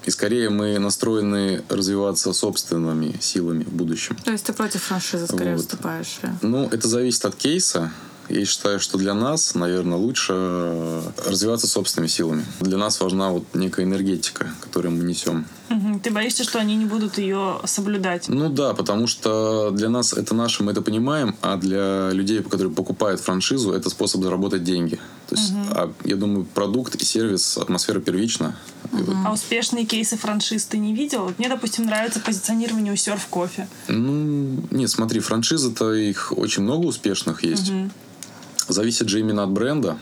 И скорее мы настроены развиваться собственными силами в будущем. То есть ты против франшизы скорее Вот. выступаешь? Ну, это зависит от кейса. Я считаю, что для нас, наверное, лучше э, развиваться собственными силами. Для нас важна вот некая энергетика, которую мы несем. Ты боишься, что они не будут ее соблюдать? Ну да, потому что для нас это наше, мы это понимаем, а для людей, которые покупают франшизу, это способ заработать деньги. То есть, а, я думаю, продукт и сервис, атмосфера первична. Вот, А успешные кейсы франшиз ты не видел? Мне, допустим, нравится позиционирование у серф кофе. ну, нет, смотри, франшизы-то их очень много успешных есть. Зависит же именно от бренда.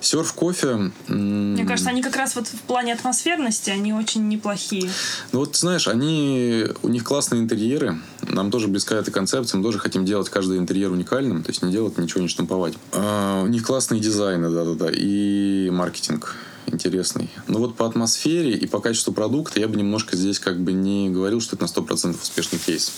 Серф кофе. Мне кажется, они как раз вот в плане атмосферности, они очень неплохие. Ну вот, знаешь, они, у них классные интерьеры. Нам тоже близка эта концепция. Мы тоже хотим делать каждый интерьер уникальным. То есть не делать ничего, не штамповать. А, у них классные дизайны, да-да-да. И маркетинг интересный. Но вот по атмосфере и по качеству продукта я бы немножко здесь как бы не говорил, что это на 100% успешный кейс.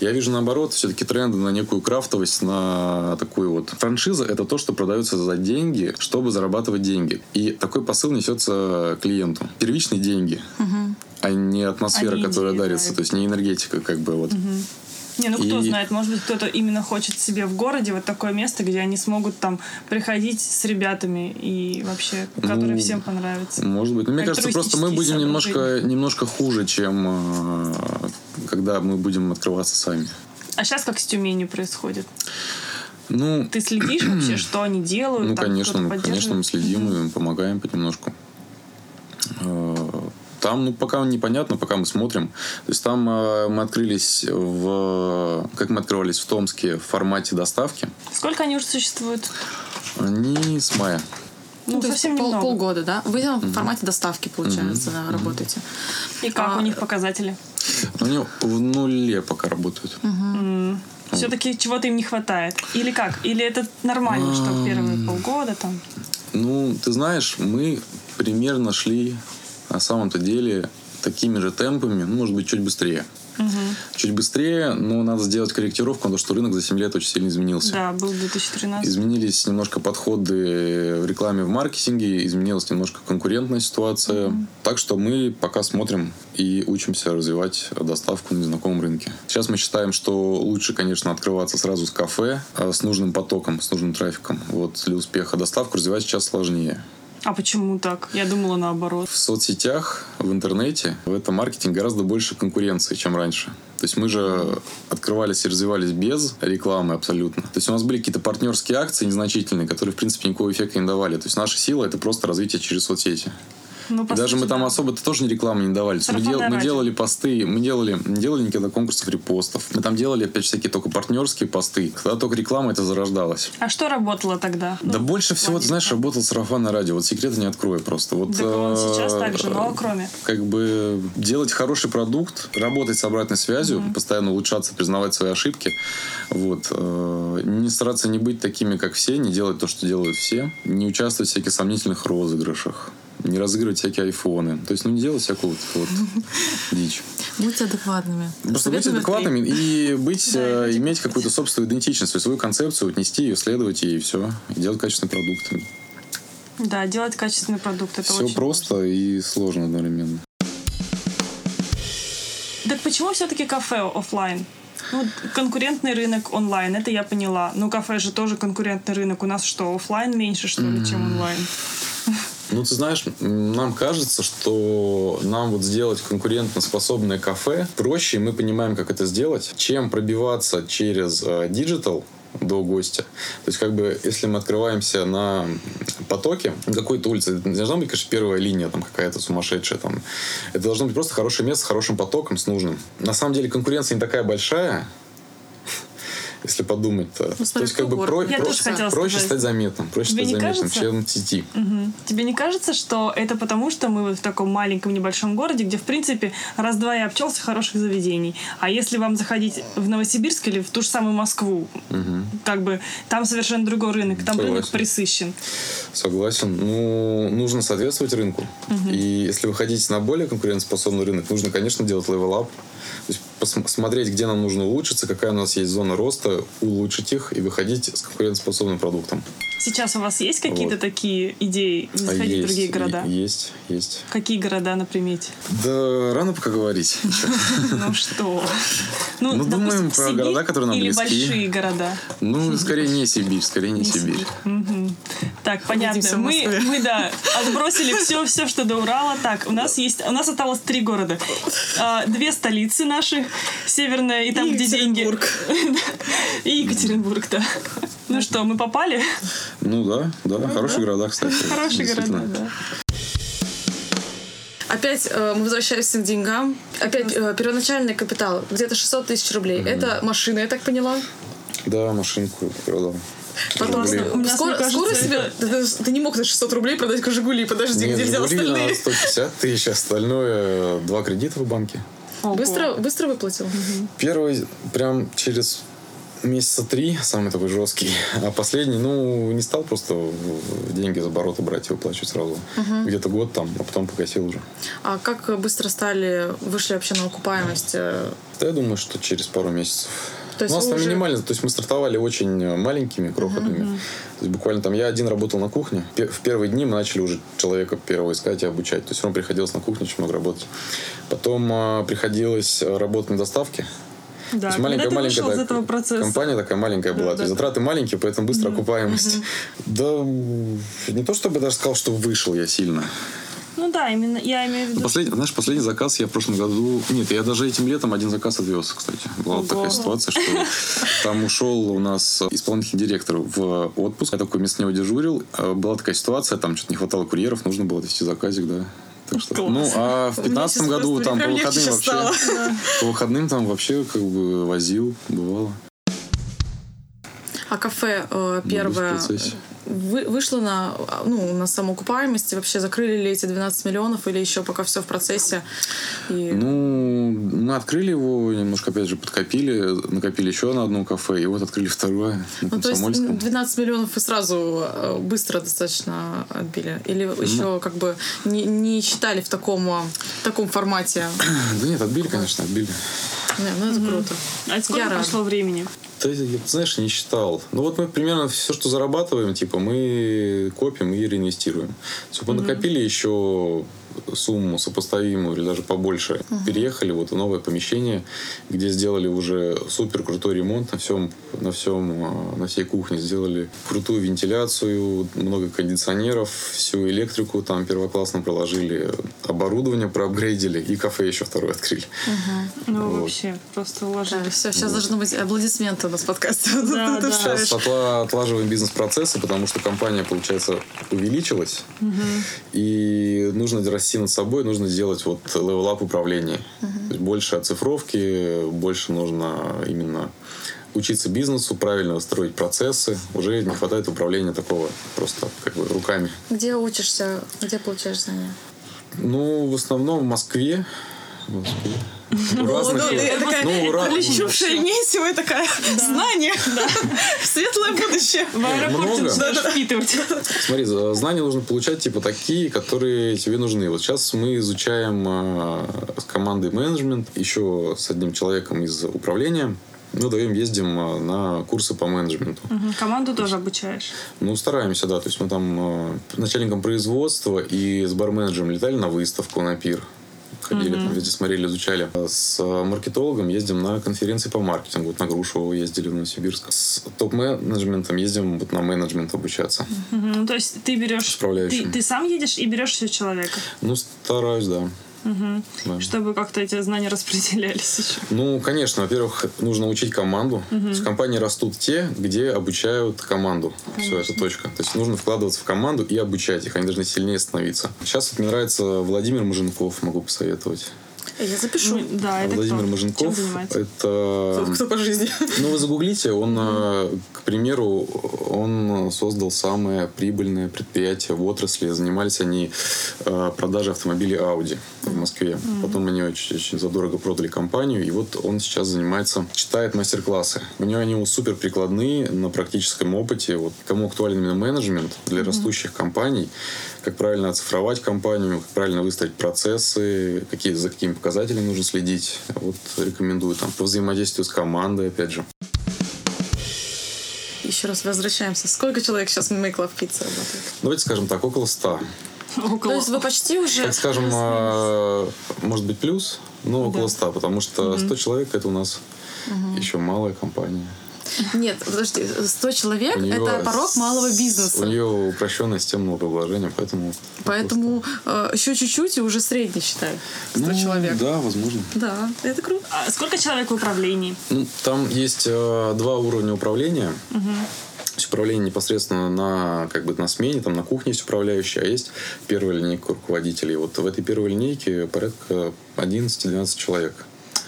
Я вижу наоборот все-таки тренды на некую крафтовость, на такую вот. Франшиза – это то, что продается за деньги, чтобы зарабатывать деньги. И такой посыл несется клиенту. Первичные деньги, а не атмосфера, не которая дарится. да. То есть не энергетика как бы вот. Не, ну кто И- знает, может быть, кто-то именно хочет себе в городе вот такое место, где они смогут там приходить с ребятами и вообще, который Ну, всем понравится. Может быть. Но мне Как кажется, просто мы будем немножко, немножко хуже, чем э, когда мы будем открываться сами. А сейчас как с Тюменью происходит? Ну, Ты следишь вообще, что они делают? ну там конечно, конечно, мы следим и помогаем понемножку. Там, ну, пока непонятно, пока мы смотрим. То есть там э, мы открылись в... Как мы открывались в Томске в формате доставки. Сколько они уже существуют? Они с мая. Ну, то есть совсем пол- немного. полгода, да? Вы там в формате доставки, получается, да, работаете. И как А, у них показатели? Они в нуле пока работают. Все-таки чего-то им не хватает. Или как? Или это нормально, что первые полгода там? Ну, ты знаешь, мы примерно шли на самом-то деле такими же темпами, ну, может быть, чуть быстрее. Чуть быстрее, но надо сделать корректировку то, что рынок за 7 лет очень сильно изменился. Да, был 2013. Изменились немножко подходы в рекламе, в маркетинге, изменилась немножко конкурентная ситуация. Так что мы пока смотрим и учимся развивать доставку на незнакомом рынке. Сейчас мы считаем, что лучше, конечно, открываться сразу с кафе, а с нужным потоком, с нужным трафиком. Вот для успеха доставку развивать сейчас сложнее. А почему так? Я думала наоборот. В соцсетях, в интернете, в этом маркетинге гораздо больше конкуренции, чем раньше. То есть мы же открывались и развивались без рекламы абсолютно. То есть у нас были какие-то партнерские акции незначительные, которые, в принципе, никакого эффекта не давали. То есть наша сила — это просто развитие через соцсети. Ну, И даже мы там да. особо-то тоже рекламы не давали. Мы, дел- мы делали посты, мы делали, не делали никогда конкурсов репостов. Мы там делали, опять всякие только партнерские посты. Когда только реклама это зарождалась. А что работало тогда? Да Ну, больше всего, ты знаешь, работал сарафанное радио. Вот секрета не открою просто. Вот, Так он сейчас э, так же, но кроме. Как бы делать хороший продукт, работать с обратной связью, постоянно улучшаться, признавать свои ошибки. Вот. э, Не стараться не быть такими, как все, не делать то, что делают все. Не участвовать в всяких сомнительных розыгрышах. Не разыгрывать всякие айфоны. То есть, ну, не делать всякую вот, вот дичь. Будьте адекватными. Просто быть Совет номер три. адекватными и быть, Да, э, иметь какую-то собственную идентичность, свою- концепцию, вот нести ее, следовать ей, и все. И делать качественный продукт. Да, делать качественный продукт. Это Все просто и сложно одновременно. Так почему все-таки кафе оффлайн? Ну, конкурентный рынок онлайн, это я поняла. Но кафе же тоже конкурентный рынок. У нас что, оффлайн меньше, что ли, чем онлайн? Ну, ты знаешь, нам кажется, что нам вот сделать конкурентоспособное кафе проще, и мы понимаем, как это сделать, чем пробиваться через э, digital до гостя. То есть, как бы, если мы открываемся на потоке, какой-то улице, это не должна быть, конечно, первая линия там какая-то сумасшедшая. Там. Это должно быть просто хорошее место с хорошим потоком, с нужным. На самом деле конкуренция не такая большая, если подумать-то. То смотря есть, как бы, про-. Я тоже проще, проще стать заметным. Проще Тебе стать заметным, кажется? чем в сети. Мгм. Тебе не кажется, что это потому, что мы вот в таком маленьком небольшом городе, где, в принципе, раз-два и обчелся хороших заведений. А если вам заходить в Новосибирск или в ту же самую Москву, как бы там совершенно другой рынок, там рынок Согласен. пересыщен. Согласен. Ну, нужно соответствовать рынку. И если вы хотите на более конкурентоспособный рынок, нужно, конечно, делать level up. То есть пос- смотреть, где нам нужно улучшиться, какая у нас есть зона роста, улучшить их и выходить с конкурентоспособным продуктом. Сейчас у вас есть какие-то Вот. такие идеи А заходить в есть, другие города? Есть, есть. Какие города на примете? Да, рано пока говорить. Ну что? Ну, думаем про города, которые нам Или близки. большие города. Ну, скорее не Сибирь, скорее не Сибирь. Так, понятно. В Мы, мы, да, отбросили все, все, что до Урала. Так, у нас есть, у нас осталось три города. А, Две столицы наши, северная и там, И где деньги. Екатеринбург. И Екатеринбург, да. Ну что, мы попали? Ну да, да, хорошие города, кстати. Хорошие города, да. Опять э, мы возвращаемся к деньгам. Опять э, первоначальный капитал, где-то 600 тысяч рублей. Это машина, я так поняла. Да, машинку продал. Потом Жигули. У меня, скоро, кажется, скоро себе... это- Ты, ты- ты не мог за 600 рублей продать Жигули. Подожди, Нет, где взял остальные? на 150 тысяч, остальное два кредита в банке. Ого. Быстро, быстро выплатил? Первый прям через месяца три, самый такой жесткий. А последний, ну, не стал просто деньги за обороты брать и выплачивать сразу. Где-то год там, а потом погасил уже. А как быстро стали, вышли вообще на окупаемость? э, Да, я думаю, что через пару месяцев. То есть У нас там уже- минимально, то есть мы стартовали очень маленькими, крохотными. То есть буквально там я один работал на кухне. В первые дни мы начали уже человека первого искать и обучать. То есть равно приходилось на кухне очень много работать. Потом а, приходилось а, работать на доставке. Да, То есть маленькая, маленькая из этого процесса. Компания такая маленькая была. Да, то есть да. затраты маленькие, поэтому быстрая окупаемость. Да, не то чтобы даже сказал, что вышел я сильно. Ну да, именно я имею в виду. Последний, знаешь, последний заказ я в прошлом году... Нет, я даже этим летом один заказ отвез, кстати. Была Ого. такая ситуация, что там ушел у нас исполнительный директор в отпуск. Я такой вместо него дежурил. А Была такая ситуация, там что-то не хватало курьеров, нужно было отвезти заказик, да. Так что, Класс. ну, а в Мне 2015 сейчас году там по выходным вообще... По выходным там вообще как бы возил, бывало. А кафе э, первое вы, вышло на, ну, на самоокупаемости? Вообще закрыли ли эти 12 миллионов или еще пока все в процессе? И... Ну, мы открыли его, немножко, опять же, подкопили, накопили еще на одно кафе, и вот открыли второе на ну, то есть Комсомольском. 12 миллионов вы сразу э, быстро достаточно отбили? Или Ну. еще как бы не, не считали в таком, э, в таком формате? Да нет, отбили, конечно, отбили. Не, ну это круто. А сколько Я рада. прошло времени? Да, я, знаешь, не считал. Ну вот мы примерно все, что зарабатываем, типа, мы копим и реинвестируем. Типа, мы накопили еще сумму сопоставимую или даже побольше. Переехали вот в новое помещение, где сделали уже супер крутой ремонт на всем, на всем, а, на всей кухне. Сделали крутую вентиляцию, много кондиционеров, всю электрику там первоклассно проложили, оборудование проапгрейдили и кафе еще второе открыли. Ну, Вот. вообще, просто уложили. все, сейчас должны быть аплодисменты у нас в подкасте. Да, да. Сейчас отла- отлаживаем бизнес-процессы, потому что компания, получается, увеличилась. И нужно расти над собой, нужно сделать вот level up управления. То есть больше оцифровки, больше нужно именно учиться бизнесу, правильно строить процессы. Уже не хватает управления такого просто как бы руками. Где учишься, где получаешь знания? Ну, в основном в Москве. В Москве. У разных- Ну, я такая ну, у ра- приличившая Несева, такая, знание, светлое будущее. В аэропорте начинаешь впитывать. Смотри, знания нужно получать типа такие, которые тебе нужны. Вот сейчас мы изучаем э, с командой менеджмент, еще с одним человеком из управления. Мы вдвоем ездим э, на курсы по менеджменту. Мгм. Команду тоже обучаешь. Ну, стараемся, да. То есть мы там э, начальником производства и с барменеджером летали на выставку, на пир. Ходили, там везде смотрели, изучали. С маркетологом ездим на конференции по маркетингу. Вот на Грушево ездили в Новосибирск. С топ-менеджментом ездим вот на менеджмент обучаться. Мгм. Ну, то есть ты берешь... Ты, ты сам едешь и берешь все человека, Ну, стараюсь, да. Да. чтобы как-то эти знания распределялись еще. Ну, конечно, во-первых, нужно учить команду. То есть компании растут те, где обучают команду. Все, это точка. То есть нужно вкладываться в команду и обучать их. Они должны сильнее становиться. Сейчас вот мне нравится Владимир Маженков, могу посоветовать. Я запишу. Ну, да, это Владимир кто? Маженков. Это... Кто по жизни? Ну, вы загуглите, он, э, к примеру, он создал самое прибыльное предприятие в отрасли. Занимались они э, продажей автомобилей Audi в Москве. Потом они очень, очень задорого продали компанию, и вот он сейчас занимается, читает мастер-классы. У него они супер прикладные на практическом опыте. Вот кому актуален именно менеджмент для растущих компаний, как правильно оцифровать компанию, как правильно выстроить процессы, какие, за какими показателями нужно следить. Вот рекомендую там по взаимодействию с командой, опять же. Еще раз возвращаемся. Сколько человек сейчас в Make Love Pizza работает? Давайте скажем так, около 100. Около. То есть вы почти уже... Так скажем, э, может быть плюс, но около Да. 100, потому что 100 человек это у нас еще малая компания. Нет, подожди, 100 человек У это порог малого У бизнеса. нее упрощенная система налогообложения, поэтому... Поэтому э, еще чуть-чуть и уже средний считай. 100 Ну, человек. Да, возможно. Да, это круто. А сколько человек в управлении? Ну, там есть э, два уровня управления. То есть управление непосредственно на, как бы, на смене, там на кухне есть управляющий, а есть первая линейка руководителей. Вот в этой первой линейке порядка 11-12 человек.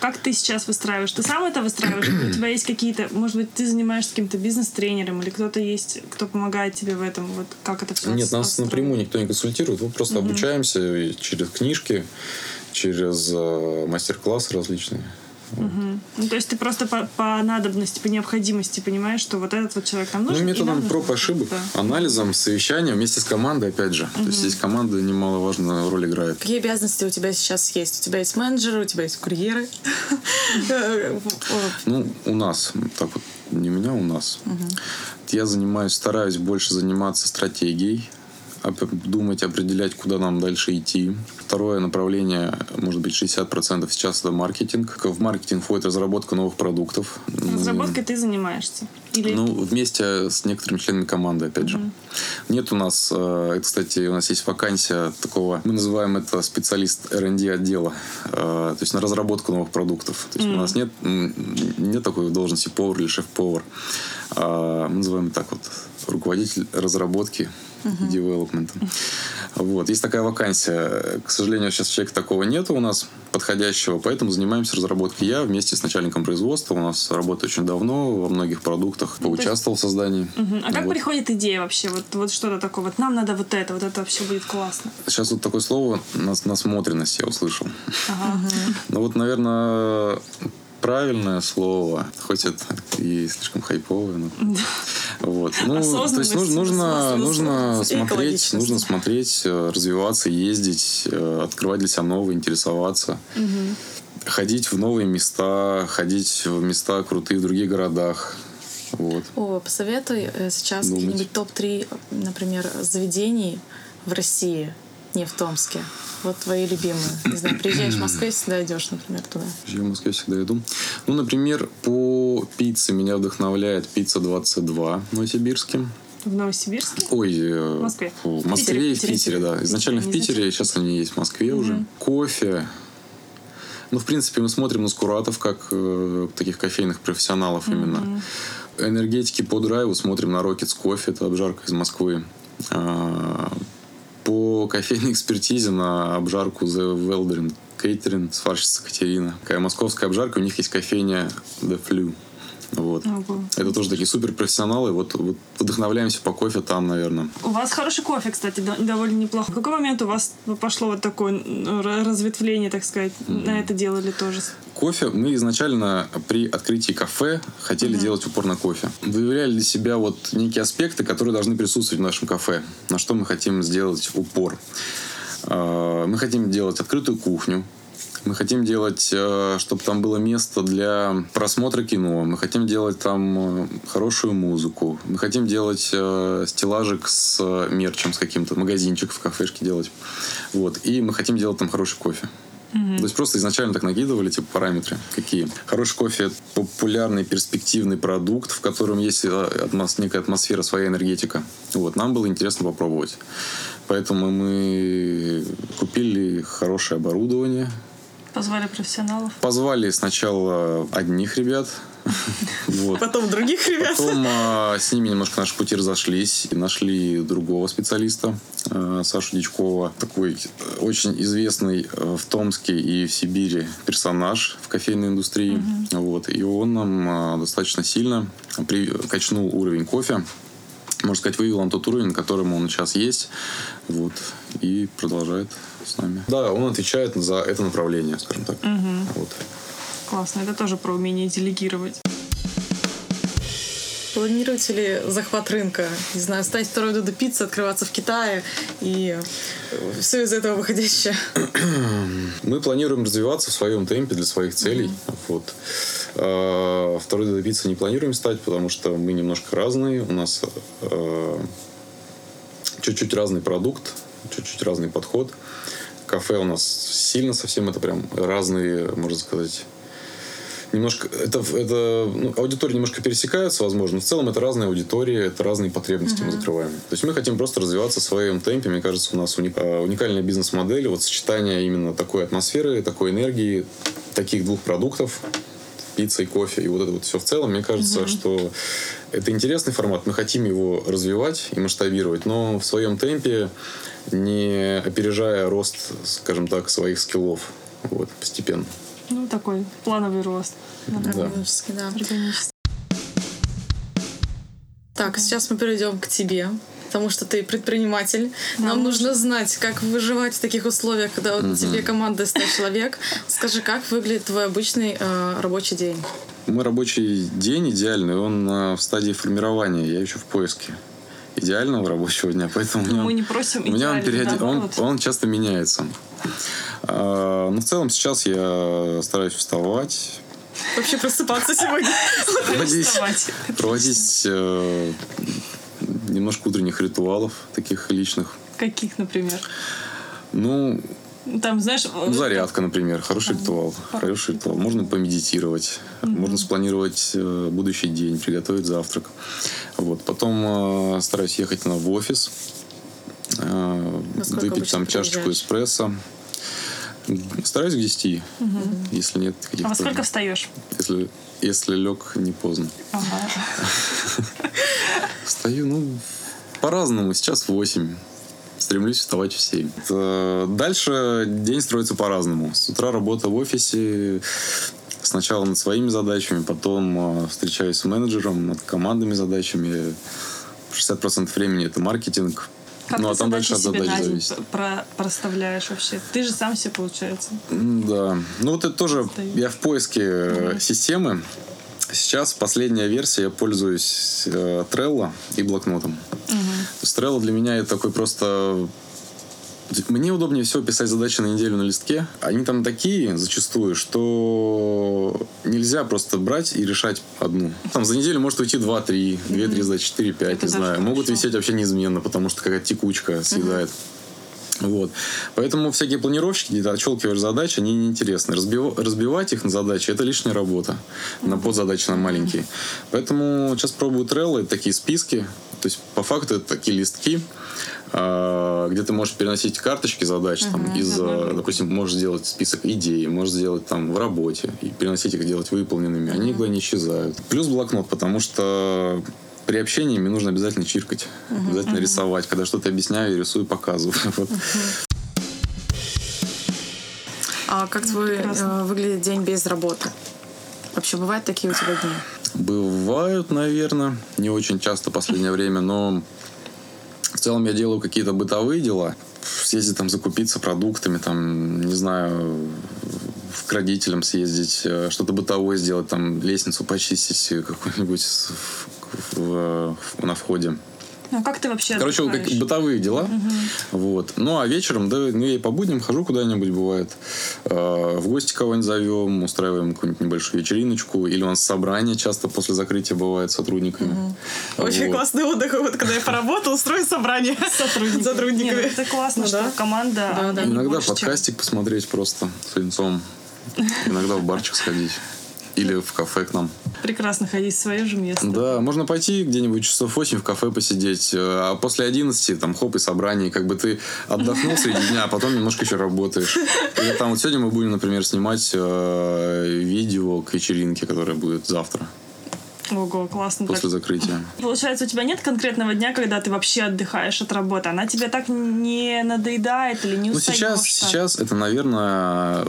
Как ты сейчас выстраиваешь? Ты сам это выстраиваешь? У тебя есть какие-то, может быть, ты занимаешься каким-то бизнес-тренером или кто-то есть, кто помогает тебе в этом? Вот как это все? Нет, нас напрямую никто не консультирует. Мы просто обучаемся и через книжки, через э, мастер-классы различные. Ну, то есть ты просто по, по надобности, по необходимости понимаешь, что вот этот вот человек нам нужен. Ну, методом нам проб ошибок, Да. анализом, совещанием вместе с командой, опять же. То есть здесь команда немаловажную роль играет. Какие обязанности у тебя сейчас есть? У тебя есть менеджеры, у тебя есть курьеры. Ну, у нас, так вот, не у меня, у нас. Я занимаюсь, стараюсь больше заниматься стратегией, думать, определять, куда нам дальше идти. Второе направление, может быть, 60% сейчас это маркетинг. В маркетинг входит разработка новых продуктов. Разработкой ты занимаешься? Или... Ну, вместе с некоторыми членами команды, опять же. Нет у нас, э, это, кстати, у нас есть вакансия такого, мы называем это специалист R&D отдела, э, то есть на разработку новых продуктов. То есть у нас нет, нет такой должности повар или шеф-повар. А Мы называем так вот руководитель разработки и девелопмента. Вот. Есть такая вакансия. К сожалению, сейчас человека такого нету у нас подходящего, поэтому занимаемся разработкой. Я вместе с начальником производства, у нас работает очень давно, во многих продуктах, поучаствовал в создании. Мгм. А как Вот. приходит идея вообще? Вот, вот что-то такое. Вот нам надо вот это, вот это вообще будет классно. Сейчас вот такое слово нас- насмотренность я услышал. Ну вот, наверное, правильное слово, хоть это и слишком хайповое, но... Вот. Ну, то есть нужно, нужно, нужно смотреть, нужно смотреть, э, развиваться, ездить, э, открывать для себя новые, интересоваться. Ходить в новые места, ходить в места крутые в других городах. Вот. О, посоветуй э, сейчас какие-нибудь топ-3, например, заведений в России, не в Томске. Вот твои любимые. Не знаю, приезжаешь в Москву, всегда идешь, например, туда. Я в Москве всегда иду. Ну, например, по пицце меня вдохновляет пицца 22 в Новосибирске. В Новосибирске? Ой, э, В Москве. В Москве Питере, и в Питере. Питере, да. Изначально в Питере, сейчас они есть в Москве уже. Кофе. Ну, в принципе, мы смотрим на скуратов, как э, таких кофейных профессионалов именно. Энергетики по драйву смотрим на Rockets кофе, это обжарка из Москвы. А, по кофейной экспертизе на обжарку The Weldering Catering, сварщица Катерина. Такая московская обжарка, у них есть кофейня The Flu. Вот. Ого. Это тоже такие суперпрофессионалы. Вот, вот вдохновляемся по кофе там, наверное. У вас хороший кофе, кстати, до- довольно неплохо. В какой момент у вас пошло вот такое р- разветвление, так сказать, на это делали тоже? Кофе мы изначально при открытии кафе хотели делать упор на кофе. Выявляли для себя вот некие аспекты, которые должны присутствовать в нашем кафе. На что мы хотим сделать упор. А, Мы хотим делать открытую кухню. Мы хотим делать, чтобы там было место для просмотра кино. Мы хотим делать там э, хорошую музыку. Мы хотим делать э, стеллажик с э, мерчем, с каким-то магазинчик в кафешке делать. Вот. И мы хотим делать там хороший кофе. То есть просто изначально так накидывали типа параметры какие. Хороший кофе это популярный перспективный продукт, в котором есть э, атмос- некая атмосфера, своя энергетика. Вот нам было интересно попробовать, поэтому мы купили хорошее оборудование, Позвали профессионалов. позвали сначала одних ребят. Вот. Потом других ребят. Потом а, с ними немножко наши пути разошлись и нашли другого специалиста, а, Сашу Дичкова. Такой э, очень известный э, в Томске и в Сибири персонаж в кофейной индустрии. Вот. И он нам а, достаточно сильно при- качнул уровень кофе. Можно сказать, вывел на тот уровень, на котором он сейчас есть. Вот. И продолжает с нами. Да, он отвечает за это направление, скажем так. Вот. Классно. Это тоже про умение делегировать. Планируете ли захват рынка? Не знаю, стать второй Додо Пиццы, открываться в Китае и все из этого выходящее. Мы планируем развиваться в своем темпе для своих целей. Вот. А, Второй добиться не планируем стать, потому что мы немножко разные. У нас э, чуть-чуть разный продукт, чуть-чуть разный подход. Кафе у нас сильно совсем это прям разные, можно сказать, немножко это, это ну, аудитории немножко пересекаются, возможно. но В целом это разные аудитории, это разные потребности мы закрываем. То есть мы хотим просто развиваться в своем темпе. Мне кажется, у нас уни- э, уникальная бизнес-модель, вот сочетание именно такой атмосферы, такой энергии, таких двух продуктов пицца и кофе, и вот это вот все в целом, мне кажется, что это интересный формат. Мы хотим его развивать и масштабировать, но в своем темпе, не опережая рост, скажем так, своих скиллов. Вот, постепенно. Ну, такой плановый рост. Органически, да. Органически. Так, сейчас мы перейдем к тебе. Потому что ты предприниматель. Нам нужно знать, как выживать в таких условиях, когда вот тебе команда 100 человек. Скажи, как выглядит твой обычный э, рабочий день? Мой рабочий день идеальный, он э, в стадии формирования, я еще в поиске идеального рабочего дня, поэтому у меня, Мы не просим у меня он, периоди- он, он часто меняется. А, Но в целом сейчас я стараюсь вставать, Вообще просыпаться сегодня. проводить, проводить э, немножко утренних ритуалов таких личных. Каких, например? Ну, Там, знаешь... Зарядка, например, хороший ритуал. Хороший ритуал. Можно помедитировать, можно спланировать э, будущий день, приготовить завтрак. Вот. Потом э, стараюсь ехать на, в офис, э, выпить там чашечку приезжаешь? эспрессо. Стараюсь к 10, если нет А во сколько встаешь? Если, если лег не поздно. Ага. Встаю, ну, по-разному. Сейчас в 8. Стремлюсь вставать в 7. Э, Дальше день строится по-разному. С утра работа в офисе. Сначала над своими задачами, потом э, встречаюсь с менеджером, над командными задачами. 60% времени это маркетинг. Как ну, ты а там дальше от себе задач зависит. про- проставляешь вообще? Ты же сам себе, получается. Да. Ну вот это тоже Стою. я в поиске э, системы. Сейчас последняя версия, я пользуюсь э, Trello и блокнотом. То есть Trello для меня это такой просто... Мне удобнее всего писать задачи на неделю на листке. Они там такие зачастую, что нельзя просто брать и решать одну. Там за неделю может уйти 2-3, 2-3 задачи, 4-5, Это не знаю. Могут хорошо. висеть вообще неизменно, потому что какая-то текучка съедает. Вот. Поэтому всякие планировщики, где ты отщелкиваешь задачи, они неинтересны. Разбив- разбивать их на задачи – это лишняя работа. На подзадачи, на маленькие. Поэтому сейчас пробую Trello, это такие списки. То есть, по факту, это такие листки, а, где ты можешь переносить карточки задач. Там, из, допустим, можешь сделать список идей, можешь сделать там в работе и переносить их, делать выполненными. Они никуда не исчезают. Плюс блокнот, потому что при общении мне нужно обязательно чиркать, обязательно рисовать. Когда что-то объясняю, я рисую, показываю. Вот. А как твой прекрасно. э, выглядит день без работы? Вообще бывают такие у тебя дни? Бывают, наверное, не очень часто в последнее время, но в целом я делаю какие-то бытовые дела. Съездить там закупиться продуктами, там, не знаю, к родителям съездить, э, что-то бытовое сделать, там, лестницу почистить какую-нибудь в- в- на входе. Ну, а как ты вообще Короче, вот как бытовые дела. Вот. Ну, а вечером, да, ну, я и по будням хожу куда-нибудь, бывает. Э, В гости кого-нибудь зовем, устраиваем какую-нибудь небольшую вечериночку. Или у нас собрание часто после закрытия бывает с сотрудниками. Очень Вот. классный отдых. Вот когда я поработал, устроить собрание с Сотрудниками. сотрудниками. Нет, это классно, Ну что да. команда... Да, да. Иногда больше, чем- подкастик посмотреть просто с лицом. Иногда в барчик сходить. Или в кафе к нам. Прекрасно ходить в свое же место. Да, можно пойти где-нибудь часов 8 в кафе посидеть, э, а после 11 там хоп и собрание, как бы ты отдохнул среди дня, а потом немножко еще работаешь. И там вот сегодня мы будем, например, снимать э, видео к вечеринке, которая будет завтра, Ого, классно. после так. закрытия. Получается, у тебя нет конкретного дня, когда ты вообще отдыхаешь от работы. Она тебе так не надоедает или не Ну, устаешь? сейчас, так? сейчас это, наверное,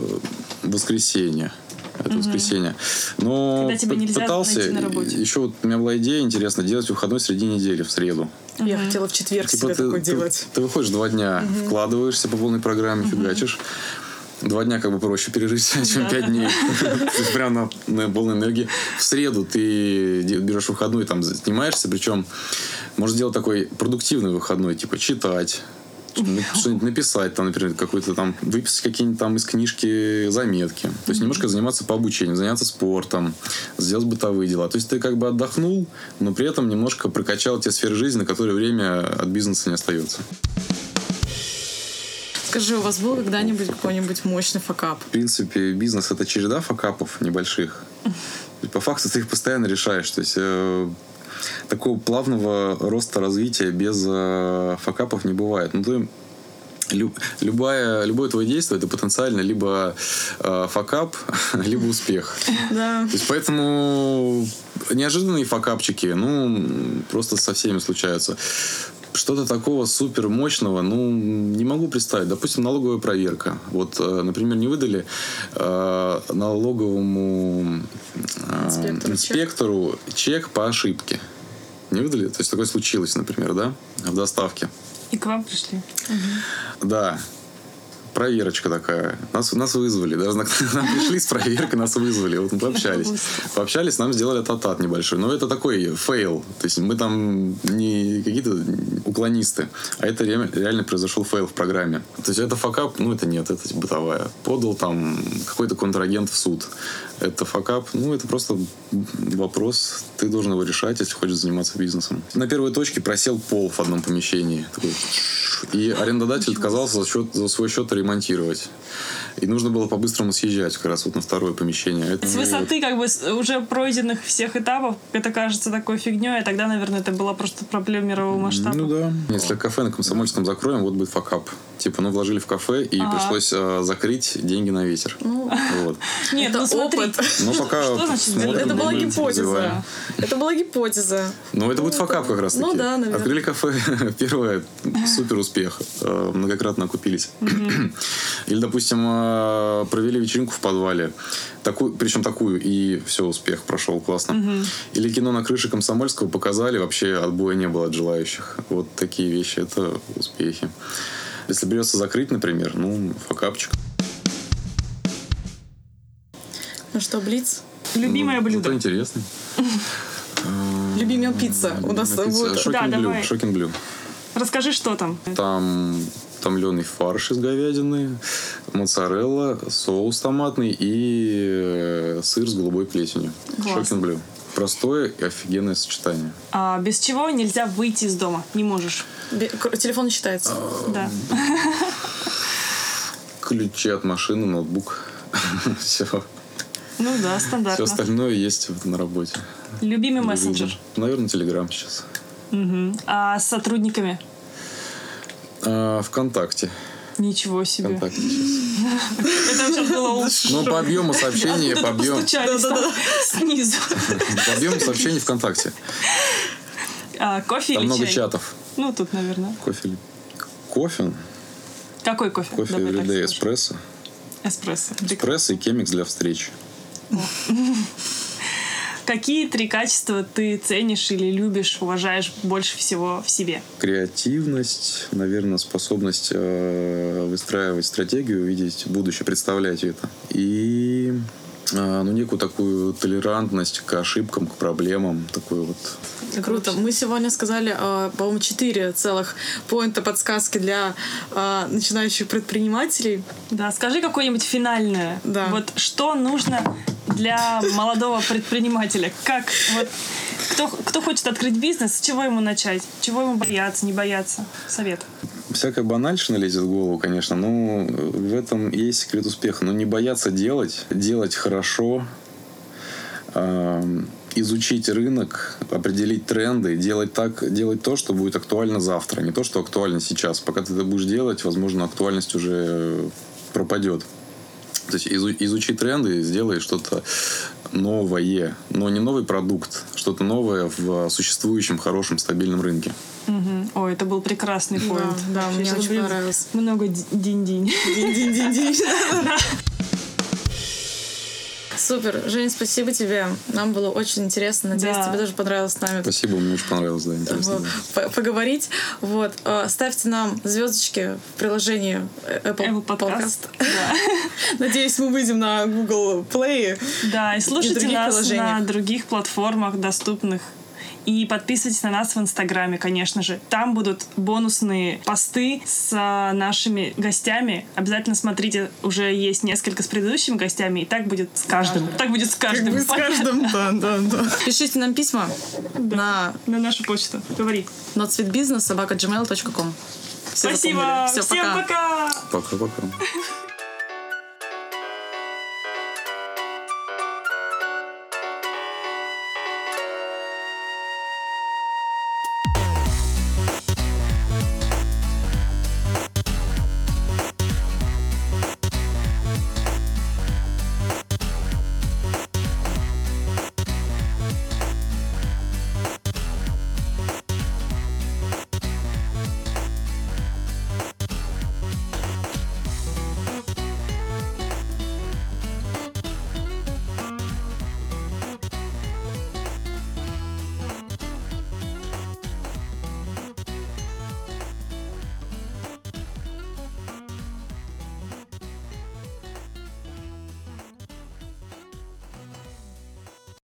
воскресенье. Это воскресенье. Но Когда тебе пытался, найти на работе. еще вот у меня была идея интересная, делать выходной среди недели, в среду. Я хотела в четверг Типа себе ты, такой ты- делать. ты выходишь два дня, вкладываешься по полной программе, фигачишь. Два дня как бы проще пережить, чем пять дней. Прям на, на полной энергии. В среду ты берешь выходной, там занимаешься, причем можешь сделать такой продуктивный выходной, типа читать, что-нибудь написать, там, например, какой-то там, выписать какие-нибудь там из книжки заметки. То есть немножко заниматься по обучению, заняться спортом, сделать бытовые дела. То есть ты как бы отдохнул, но при этом немножко прокачал те сферы жизни, на которые время от бизнеса не остается. Скажи, у вас был когда-нибудь какой-нибудь мощный факап? В принципе, бизнес это череда факапов небольших. И по факту ты их постоянно решаешь. То есть э, такого плавного роста развития без э, факапов не бывает. Ну, ты лю- любая, любое твое действие это потенциально либо э, факап, либо успех. Да. То есть поэтому неожиданные факапчики, ну, просто со всеми случаются. Что-то такого супер мощного, ну, не могу представить. Допустим, налоговая проверка. Вот, э, например, не выдали э, налоговому э, Инспектору чек. инспектору чек по ошибке. Не выдали? То есть такое случилось, например, да, в доставке. И к вам пришли. Да. Проверочка такая. Нас, нас вызвали. Даже на- нам пришли с проверкой, нас вызвали. Вот мы пообщались. Пообщались, нам сделали атата небольшой. Но это такой fail. То есть мы там не какие-то уклонисты, а это ре- реально произошел fail в программе. То есть это fuckup, ну это нет, это бытовая. Подал там какой-то контрагент в суд. Это fuckup, ну это просто вопрос. Ты должен его решать, если хочешь заниматься бизнесом. На первой точке просел пол в одном помещении. И арендодатель отказался за, счет, за свой счет ремонтировать. И нужно было по-быстрому съезжать как раз вот на второе помещение. Это С высоты как бы с уже пройденных всех этапов это кажется такой фигней, а тогда, наверное, это была просто проблема мирового масштаба. Ну да. Если кафе на Комсомольском закроем, вот будет факап. Типа, ну вложили в кафе, и Ага. пришлось э, закрыть деньги на ветер. Вот. Нет, Это ну смотри. опыт. Но пока Что значит смотрим, Это была гипотеза. развиваем. Это была гипотеза. Ну, это будет факап как раз таки. Ну да, наверное. Открыли кафе, первое, супер успех. Э, Многократно окупились. Или, допустим, э, провели вечеринку в подвале. Такую, причем такую, и все, успех прошел классно. Или кино на крыше Комсомольского показали, вообще отбоя не было от желающих. Вот такие вещи, это успехи. Если придется закрыть, например, ну, факапчик. Ну что, Блиц? Любимое Ну, блюдо. Зато интересно. Любимая пицца. У нас будет... Шокинг блю. Расскажи, что там. Там томленый фарш из говядины, моцарелла, соус томатный и э, сыр с голубой плесенью. Shocking Blue. Простое и офигенное сочетание. А, без чего нельзя выйти из дома? Не можешь. Бе- Телефон не считается. Да. Ключи от машины, ноутбук. Все. Ну да, Все стандартно. остальное есть на работе. Любимый мессенджер. Наверное, Телеграм сейчас. А с сотрудниками? А, Вконтакте. Ничего себе. Вконтакте сейчас. Это сейчас было лучше. Ну, по объему сообщений, по объему, снизу. по объему сообщений ВКонтакте. А, кофе Там или много чай? чатов. Ну, тут, наверное. Кофе или... Кофе? Какой кофе? Кофе everyday эспрессо. Эспрессо. Эспрессо и кемикс для встреч. Какие три качества ты ценишь или любишь, уважаешь больше всего в себе? Креативность, наверное, способность э, выстраивать стратегию, видеть будущее, представлять это. И ну, некую такую толерантность к ошибкам, к проблемам. Такой вот Круто. Мы сегодня сказали, э, по-моему, четыре целых поинта подсказки для э, начинающих предпринимателей. Да, скажи какое-нибудь финальное. Да. Вот что нужно для молодого предпринимателя? Как вот кто, кто хочет открыть бизнес, с чего ему начать? Чего ему бояться, не бояться? Совет. Всякая банальщина лезет в голову, конечно, но в этом есть секрет успеха. Но не бояться делать, делать хорошо, эм, изучить рынок, определить тренды, делать так, делать то, что будет актуально завтра, не то, что актуально сейчас. Пока ты это будешь делать, возможно, актуальность уже пропадет. То есть изу- изучи тренды, сделай что-то новое, но не новый продукт, что-то новое в существующем хорошем стабильном рынке. Мгм. Ой, это был прекрасный поинт. да, Вообще, мне очень понравилось. Много ди- динь-динь. Динь-динь-динь-динь. Супер. Жень, спасибо тебе. Нам было очень интересно. Надеюсь, Да. тебе тоже понравилось с нами Спасибо, мне очень понравилось, да, интересно. по- по- поговорить. Вот. Э, Ставьте нам звездочки в приложении Apple, Apple Podcast. Podcast. Да. Надеюсь, мы выйдем на Google Play. Да, и слушайте других нас приложениях. на других платформах доступных. И подписывайтесь на нас в Инстаграме, конечно же. Там будут бонусные посты с а, нашими гостями. Обязательно смотрите, уже есть несколько с предыдущими гостями, и так будет с каждым. Так будет с каждым. Как бы с каждым, да, да, да. Пишите нам письма на На нашу почту. Говори. notsweetbusiness собака gmail.com. Спасибо. Все, Всем пока. пока. Пока-пока.